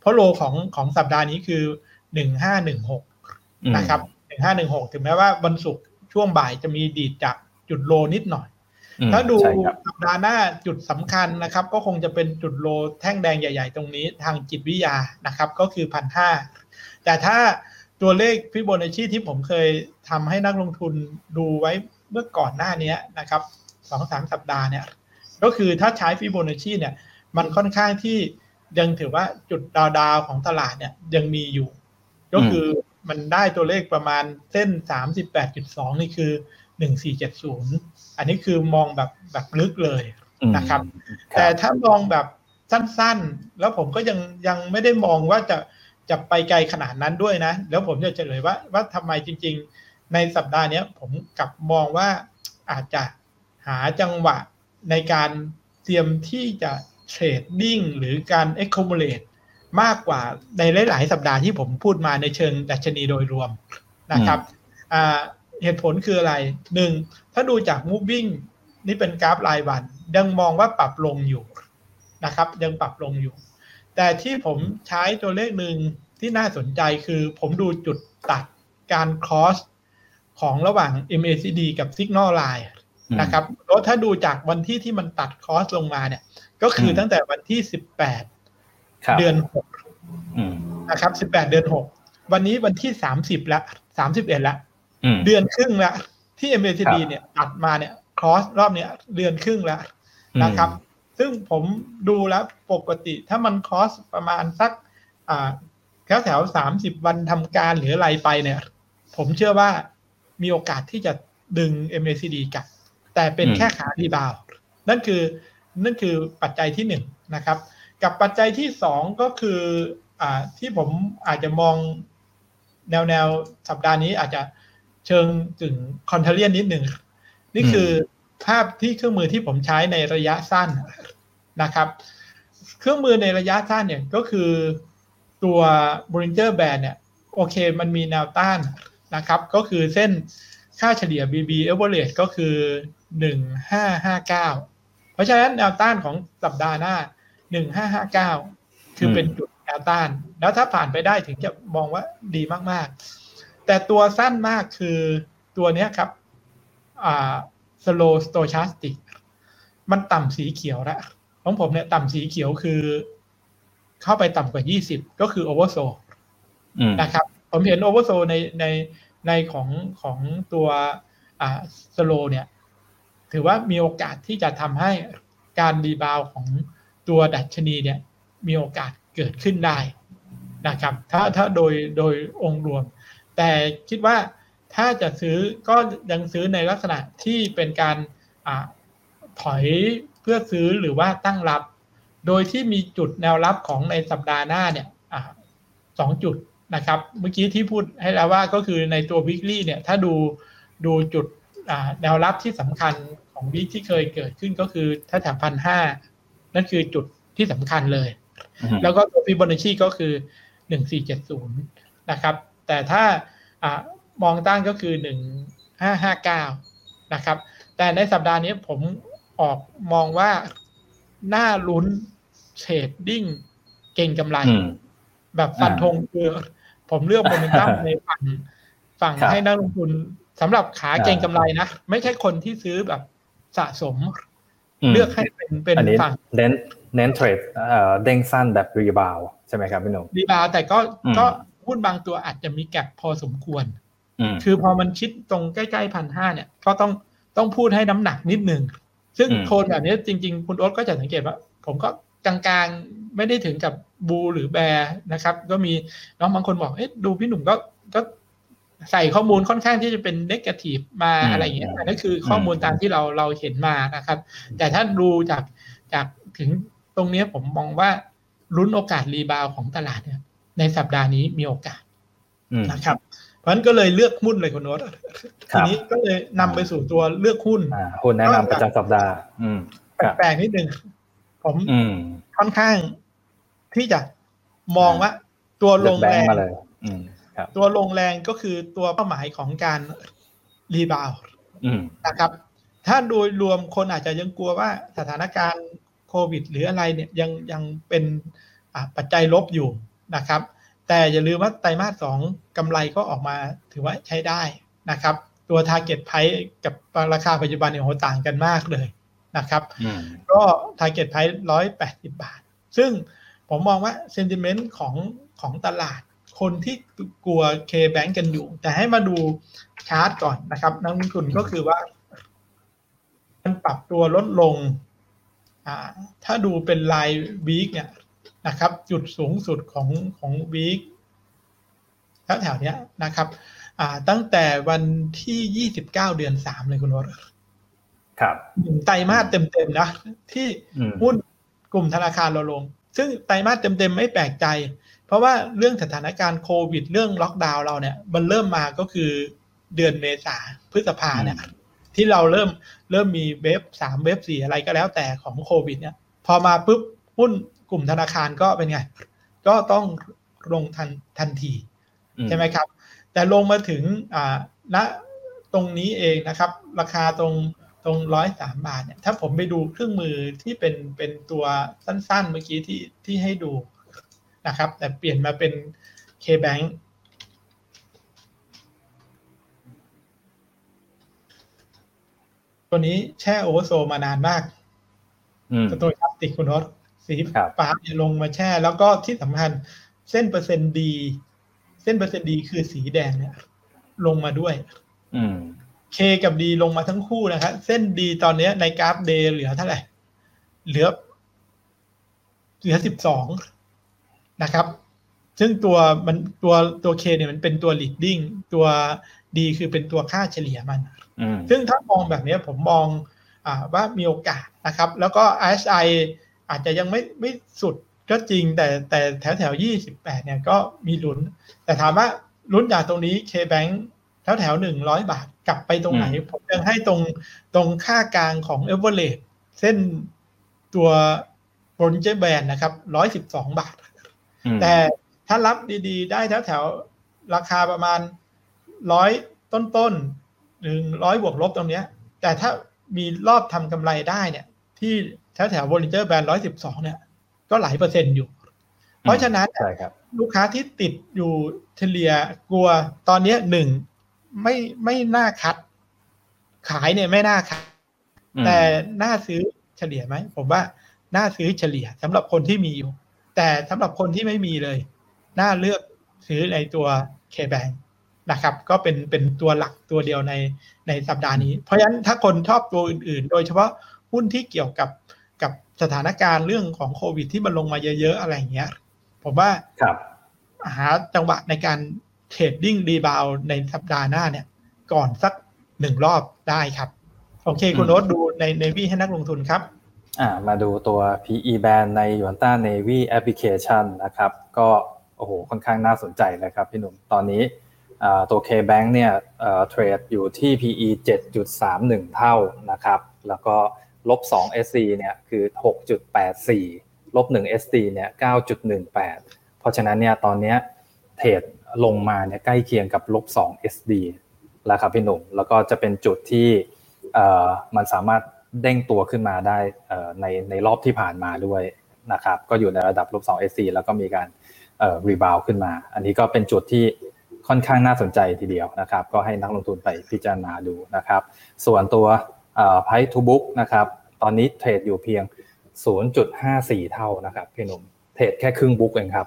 เพราะโลของของสัปดาห์นี้คือหนึ่งห้าหนึ่งหกนะครับหนึ่งห้าหนึ่งหกถึงแม้ว่าวันศุกร์ ช่วงบ่ายจะมีดีดจากจุด low นิดหน่อย ถ้าดูสัปดาห์หน้าจุดสำคัญนะครับ ก็คงจะเป็นจุด low แท่งแดงใหญ่ ๆ ตรงนี้ทางจิตวิทยานะครับ ก็คือพันห้าแต่ถ้าตัวเลขฟิโบนัชชีที่ผมเคยทำให้นักลงทุนดูไว้เมื่อก่อนหน้านี้นะครับสองสามสัปดาห์เนี่ย ก็คือถ้าใช้ฟิโบนัชชีเนี่ย มันค่อนข้างที่ยังถือว่าจุดดาวดาวของตลาดเนี่ยยังมีอยู่ ก็คือ มันได้ตัวเลขประมาณเส้นสามสิบแปดจุดสองนี่คือหนึ่งสี่เจ็ดศูนย์อันนี้คือมองแบบแบบลึกเลยนะครับ แต่ถ้ามองแบบสั้นๆ แล้วผมก็ยังยังไม่ได้มองว่าจะจะไปไกลขนาดนั้นด้วยนะ แล้วผมจะเฉลยว่าว่าทำไมจริง ๆ ในสัปดาห์นี้ผมกลับมองว่าอาจจะหาจังหวะในการเตรียมที่จะเทรดดิ้งหรือการ accumulate มากกว่าในหลาย ๆ สัปดาห์ที่ผมพูดมาในเชิงดัชนีโดยรวมนะครับเหตุผลคืออะไรหนึ่งถ้าดูจาก moving นี่เป็นกราฟรายวัน ยังมองว่าปรับลงอยู่นะครับ ยังปรับลงอยู่ แต่ที่ผมใช้ตัวเลขหนึ่งที่น่าสนใจคือผมดูจุดตัดการ cross ของระหว่าง MACD กับ Signal Line นะครับแล้วถ้าดูจากวันที่ที่มันตัดคอสลงมาเนี่ย ก็คือตั้งแต่วันที่สิบแปด เดือนหกนะครับสิบแปดเดือนหกวันนี้วันที่สามสิบละสามสิบเอ็ดละเดือนครึ่งละที่ MACD เนี่ยตัดมาเนี่ยคอสรอบเนี้ยเดือนครึ่งแล้วนะครับ ซึ่งผมดูแล้วปกติถ้ามันคอสประมาณสักอ่าแถวแถวสามสิบวันทำการหรืออะไรไปเนี่ย ผมเชื่อว่ามีโอกาสที่จะดึง MACD กลับ แต่เป็นแค่ขารีบาว นั่นคือนั่นคือปัจจัยที่หนึ่งนะครับ กับปัจจัยที่สองก็คืออ่าที่ผมอาจจะมองแนวแนวสัปดาห์นี้อาจจะเชิงถึงคอนเทเลียนนิดหนึ่งนี่คือภาพที่เครื่องมือที่ผมใช้ในระยะสั้นนะครับ เครื่องมือในระยะสั้นเนี่ยก็คือตัว Bollinger Band เนี่ยโอเคมันมีแนวต้านนะครับ ก็คือเส้นค่าเฉลี่ย BB average ก็คือหนึ่งห้าห้าเก้าเพราะฉะนั้นแนวต้านของสัปดาห์หน้า หนึ่งห้าห้าเก้าคือเป็นจุดแนวต้าน แล้วถ้าผ่านไปได้ถึงจะมองว่าดีมากๆ แต่ตัวสั้นมากคือตัวเนี้ยครับอ่า slow stochastic มันต่ำสีเขียวแล้วของผมเนี่ยต่ำสีเขียวคือ เข้าไปต่ำกว่า20ก็คือ oversold นะครับ ผมเห็น oversold ในในในของของตัวอ่า slow เนี่ย ถือว่ามีโอกาสที่จะทำให้การรีบาวของ ตัวดัชนีเนี่ยมีโอกาสเกิดขึ้นได้นะครับ ถ้าถ้าโดยโดยองค์รวม แต่คิดว่าถ้าจะซื้อก็ยังซื้อในลักษณะที่เป็นการอถอยเพื่อซื้อหรือว่าตั้งรับ โดยที่มีจุดแนวรับของในสัปดาห์หน้าเนี่ยสองจุดนะครับ เมื่อกี้ที่พูดให้แล้วว่าก็คือในตัววิกฤตเนี่ยถ้าดูดูจุดแนวรับที่สำคัญของวิกที่เคยเกิดขึ้นก็คือถ้าแถวพันห้า นั่นคือจุดที่สำคัญเลย แล้วก็ตัวฟิโบนัชชีก็คือหนึ่งสี่เจ็ดศูนย์นะครับ แต่ถ้ามองต้านก็คือหนึ่งห้าห้าเก้านะครับ แต่ในสัปดาห์นี้ผมออกมองว่าน่าลุ้น trading เก็งกำไร แบบฟันธงคือผมเลือกโมเมนตัมในฝั่งฝั่งให้นักลงทุนสำหรับขาเก็งกำไรนะ ไม่ใช่คนที่ซื้อแบบสะสม เลือกให้เป็นเป็นฝั่งเน้นเน้นเทรดเด้งสั้นแบบ rebound ใช่ไหมครับพี่หนุ่ม rebound แต่ก็ก็หุ้นบางตัวอาจจะมี gap พอสมควร คือพอมันชิดตรงใกล้ๆพันห้าเนี่ย ก็ต้องต้องพูดให้น้ำหนักนิดนึง ซึ่งโทนแบบนี้จริง ๆ คุณโอ๊ตก็จะสังเกตว่า ผมก็กลางๆไม่ได้ถึงกับ bull หรือ bear นะครับ ก็มีน้องบางคนบอกเอ๊ะดูพี่หนุ่มก็ก็ ใส่ข้อมูลค่อนข้างที่จะเป็น negative มาอะไรอย่างเงี้ยนั่นคือข้อมูลตามที่เราเราเห็นมานะครับ แต่ถ้าดูจากจากถึงตรงนี้ผมมองว่าลุ้นโอกาสรีบาวของตลาดเนี่ย ในสัปดาห์นี้มีโอกาสนะครับ เพราะฉะนั้นก็เลยเลือกหุ้นเลยคุณโน้ตทีนี้ก็เลยนำไปสู่ตัวเลือกหุ้นหุ้นแนะนำประจำสัปดาห์แปลกนิดนึงผมค่อนข้างที่จะมองว่าตัวลงแรง ตัวลงแรงก็คือตัวเป้าหมายของการรีบาวนะครับ ถ้าโดยรวมคนอาจจะยังกลัวว่าสถานการณ์โควิด หรืออะไรเนี่ยยังยังเป็นปัจจัยลบอยู่นะครับ แต่อย่าลืมว่าไตรมาสสองกำไรก็ออกมาถือว่าใช้ได้นะครับ ตัว Target Price กับราคาปัจจุบันเนี่ยโหต่างกันมากเลยนะครับ ก็ Target Price ร้อยแปดสิบบาท ซึ่งผมมองว่า Sentiment ของของตลาด คนที่กลัว K-Bank กันอยู่ แต่ให้มาดูชาร์ตก่อนนะครับ นักลงทุนก็คือว่ามันปรับตัวลดลง ถ้าดูเป็นรายวีคเนี่ยนะครับ จุดสูงสุดของของวีคแถวๆนี้นะครับอ่าตั้งแต่วันที่ยี่สิบเก้าเดือนสามเลยคุณวรครับไตรมาสเต็มๆนะที่หุ้นกลุ่มธนาคารเราลง ซึ่งไตรมาสเต็มๆไม่แปลกใจ เพราะว่าเรื่องสถานการณ์โควิด เรื่องล็อกดาวน์เราเนี่ย มันเริ่มมาก็คือเดือนเมษาพฤษภาเนี่ยที่เราเริ่มเริ่มมีเว็บสามเว็บสี่อะไรก็แล้วแต่ของโควิด เนี่ย พอมาปุ๊บหุ้นกลุ่มธนาคารก็เป็นไง ก็ต้องลงทันทันทีใช่ไหมครับ แต่ลงมาถึงอ่าณตรงนี้เองนะครับ ราคาตรงตรงร้อยสามบาทเนี่ยถ้าผมไปดูเครื่องมือที่เป็นเป็นตัวสั้นๆ เมื่อกี้ที่ที่ให้ดู นะครับ แต่เปลี่ยนมาเป็น K-Bank ตัวนี้แช่โอเวอร์โซมานานมากตัวพลาสติกคุณรสสีฟ้าเนี่ยลงมาแช่ แล้วก็ที่สำคัญเส้นเปอร์เซ็นต์ดี เส้นเปอร์เซ็นต์ดีคือสีแดงเนี่ย ลงมาด้วยเคกับดีลงมาทั้งคู่นะครับเส้นดีตอนนี้ในกราฟเดย์เหลือเท่าไหร่ เหลือ เหลือสิบสอง นะครับ ซึ่งตัวมันตัวตัวเคเนี่ยมันเป็นตัว leading ตัวดีคือเป็นตัวค่าเฉลี่ยมัน ซึ่งถ้ามองแบบนี้ผมมองอว่ามีโอกาสนะครับ แล้วก็ RSI อาจจะยังไม่ไม่สุดก็จริงแต่แต่แถวแถวยี่สิบแปดเนี่ยก็มีลุ้น แต่ถามว่าลุ้นจากตรงนี้ K-Bank แถวแถวหนึ่งร้อยบาทกลับไปตรงไหน ผมยังให้ตรงตรงค่ากลางของเอเวอเรสต์เส้นตัวโปรนเจแบนนะครับร้อยสิบสองบาท แต่ถ้ารับดีๆ ได้แถวแถวราคาประมาณร้อยต้นๆหนึ่งร้อยบวกลบตรงเนี้ย แต่ถ้ามีรอบทำกำไรได้เนี่ย ที่แถวแถวบริเจอร์แบนร้อยสิบสองเนี่ย ก็หลายเปอร์เซ็นต์อยู่ เพราะฉะนั้นลูกค้าที่ติดอยู่เฉลี่ยกลัวตอนนี้หนึ่งไม่ไม่น่าคัด ขายเนี่ยไม่น่าคัด แต่น่าซื้อเฉลี่ยไหม ผมว่าน่าซื้อเฉลี่ยสำหรับคนที่มีอยู่ แต่สำหรับคนที่ไม่มีเลย น่าเลือกซื้อในตัว K-Bank นะครับ ก็เป็นเป็นตัวหลักตัวเดียวในในสัปดาห์นี้ เพราะฉะนั้นถ้าคนชอบตัวอื่นๆ โดยเฉพาะหุ้นที่เกี่ยวกับกับสถานการณ์เรื่องของโควิด ที่มันลงมาเยอะๆอะไรอย่างเงี้ย ผมว่าครับหาจังหวะในการ trading rebound ในสัปดาห์หน้าเนี่ย ก่อนสักหนึ่งรอบได้ครับ โอเค คุณโน้ตดูใน Navy ให้นักลงทุนครับ อ่ามาดูตัว PE band ใน y u a n t a Navy Application นะครับ ก็โอ้โหค่อนข้างน่าสนใจเลยครับพี่หนุ่มตอนนี้ตัว K-Bank เนี่ยเทรดอยู่ที่ PE 7.31 เท่านะครับ แล้วก็ลบ2 SC เนี่ยคือ 6.84 ลบ1 SD เนี่ย9.18 เพราะฉะนั้นเนี่ยตอนนี้เทรดลงมาเนี่ยใกล้เคียงกับลบ2 SD แล้วครับพี่หนุ่ม แล้วก็จะเป็นจุดที่มันสามารถ เด้งตัวขึ้นมาได้ในในรอบที่ผ่านมาด้วยนะครับก็อยู่ในระดับลบ2 SC แล้วก็มีการ rebound ขึ้นมา อันนี้ก็เป็นจุดที่ค่อนข้างน่าสนใจทีเดียวนะครับ ก็ให้นักลงทุนไปพิจารณาดูนะครับ ส่วนตัว price to book นะครับ ตอนนี้เทรดอยู่เพียง 0.54 เท่านะครับพี่หนุ่มเทรดแค่ครึ่ง book เองครับ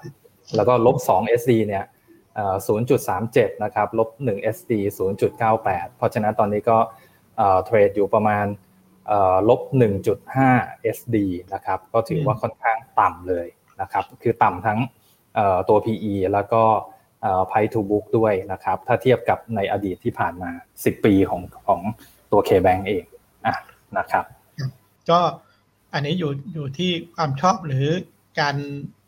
แล้วก็ลบ2 SD เนี่ย0.37 นะครับ ลบ1 SD 0.98 เพราะฉะนั้นตอนนี้ก็เทรดอยู่ประมาณ ลบ 1.5 SD นะครับ ก็ถือว่าค่อนข้างต่ำเลยนะครับ คือต่ำทั้งตัว PE แล้วก็ไพทูบุ๊กด้วยนะครับ ถ้าเทียบกับในอดีตที่ผ่านมา 10 ปีของของตัว K-Bank เองอะนะครับ ก็อันนี้อยู่อยู่ที่ความชอบหรือการ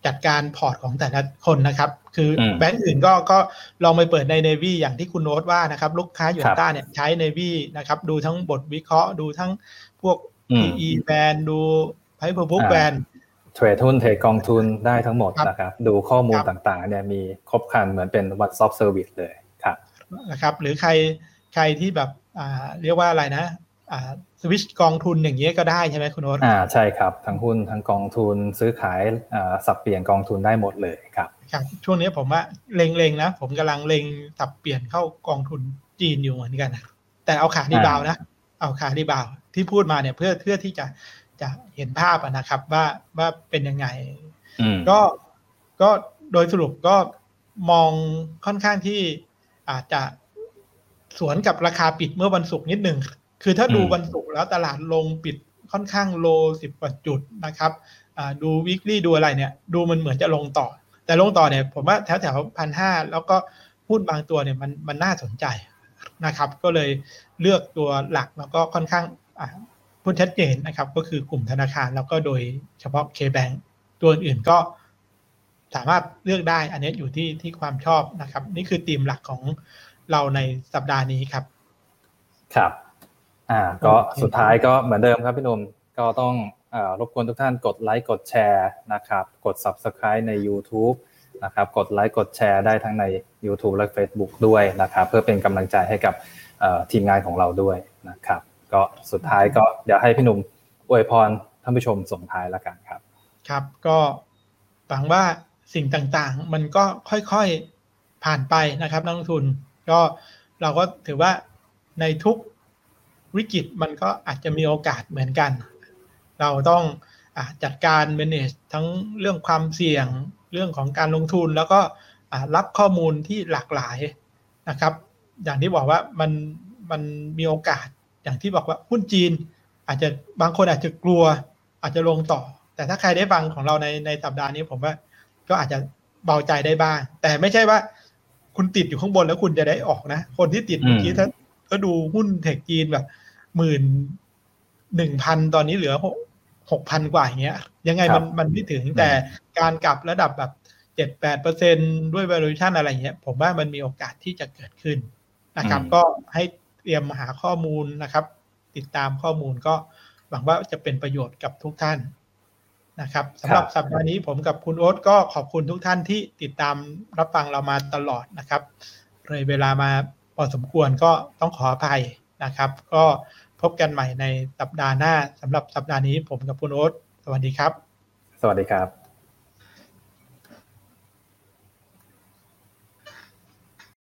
จัดการพอร์ตของแต่ละคนนะครับ คือแบงก์อื่นก็ก็ลองไปเปิดใน Navy อย่างที่คุณโน้ตว่านะครับ ลูกค้าหยวนต้าเนี่ยใช้ Navi นะครับ ดูทั้งบทวิเคราะห์ ดูทั้งพวก PE band ดู price book bandเทรดหุ้นเทรดกองทุนได้ทั้งหมดนะครับ ดูข้อมูลต่างๆเนี่ยมีครบครันเหมือนเป็น one stop service เลยครับนะครับ หรือใครใครที่แบบอ่าเรียกว่าอะไรนะอ่า สวิชกองทุนอย่างเงี้ยก็ได้ใช่ไหมคุณโอ๊ตอ่าใช่ครับ ทั้งหุ้นทั้งกองทุนซื้อขายอ่าสับเปลี่ยนกองทุนได้หมดเลยครับครับช่วงนี้ผมว่าเล็งๆนะ ผมกำลังเล็งสับเปลี่ยนเข้ากองทุนจีนอยู่เหมือนกันนะแต่เอาขาดีบาวนะ เอาขาดีบาวที่พูดมาเนี่ยเพื่อเพื่อที่จะจะเห็นภาพนะครับ ว่าว่าเป็นยังไงก็ก็โดยสรุปก็มองค่อนข้างที่อาจจะสวนกับราคาปิดเมื่อวันศุกร์นิดหนึ่ง คือถ้าดูวันศุกร์แล้วตลาดลงปิดค่อนข้างโลสิบกว่าจุดนะครับดูวิกฤตดูอะไรเนี่ย ดูมันเหมือนจะลงต่อ แต่ลงต่อเนี่ยผมว่าแถวแถวพันห้าแล้วก็หุ้นบางตัวเนี่ยมันมันน่าสนใจนะครับ ก็เลยเลือกตัวหลักแล้วก็ค่อนข้างพูดชัดเจนนะครับ ก็คือกลุ่มธนาคารแล้วก็โดยเฉพาะ K-Bank ตัวอื่นก็สามารถเลือกได้ อันนี้อยู่ที่ที่ความชอบนะครับ นี่คือธีมหลักของเราในสัปดาห์นี้ครับ ครับ อ่า ก็สุดท้ายก็เหมือนเดิมครับพี่นุ่มก็ต้องอรบกวนทุกท่านกดไลค์กดแชร์นะครับกด Subscribe ใน YouTube นะครับกดไลค์กดแชร์ได้ทั้งใน YouTube และ Facebook ด้วยนะครับเพื่อเป็นกำลังใจให้กับทีมงานของเราด้วยนะครับ ก็สุดท้ายก็เดี๋ยวให้พี่หนุ่มอวยพรท่านผู้ชมส่งท้ายแล้วกันครับ ครับก็หวังว่าสิ่งต่างๆ มันก็ค่อยๆผ่านไปนะครับนักลงทุน ก็เราก็ถือว่าในทุก วิกฤตมันก็อาจจะมีโอกาสเหมือนกัน เราต้องอจัดการ manage ทั้งเรื่องความเสี่ยงเรื่องของการลงทุน แล้วก็รับข้อมูลที่หลากหลายนะครับ อย่างที่บอกว่ามันมันมีโอกาสอย่างที่บอกว่าหุ้นจีน อาจจะบางคนอาจจะกลัว อาจจะลงต่อ แต่ถ้าใครได้ฟังของเราในในสัปดาห์นี้ผมว่าก็อาจจะเบาใจได้บ้าง แต่ไม่ใช่ว่าคุณติดอยู่ข้างบนแล้วคุณจะได้ออกนะ คนที่ติดเมื่อกี้ถ้าก็ดูหุ้นเทคจีนแบบ หมื่นหนึ่งพันตอนนี้เหลือหกพันกว่าอย่างเงี้ย ยังไงมันมันไม่ถึงแต่การกลับระดับแบบเจ็ดแปดเปอร์เซ็นด้วย valuation อะไรเงี้ย ผมว่ามันมีโอกาสที่จะเกิดขึ้นนะครับ ก็ให้เตรียมหาข้อมูลนะครับ ติดตามข้อมูลก็หวังว่าจะเป็นประโยชน์กับทุกท่านนะครับสำหรับสัปดาห์นี้ผมกับคุณโอ๊ตก็ขอบคุณทุกท่านที่ติดตามรับฟังเรามาตลอดนะครับ เลยเวลามาพอสมควรก็ต้องขออภัยนะครับ ก็ พบกันใหม่ในสัปดาห์หน้าสำหรับสัปดาห์นี้ผมกับคุณโอ๊ตสวัสดีครับ สวัสดีครับ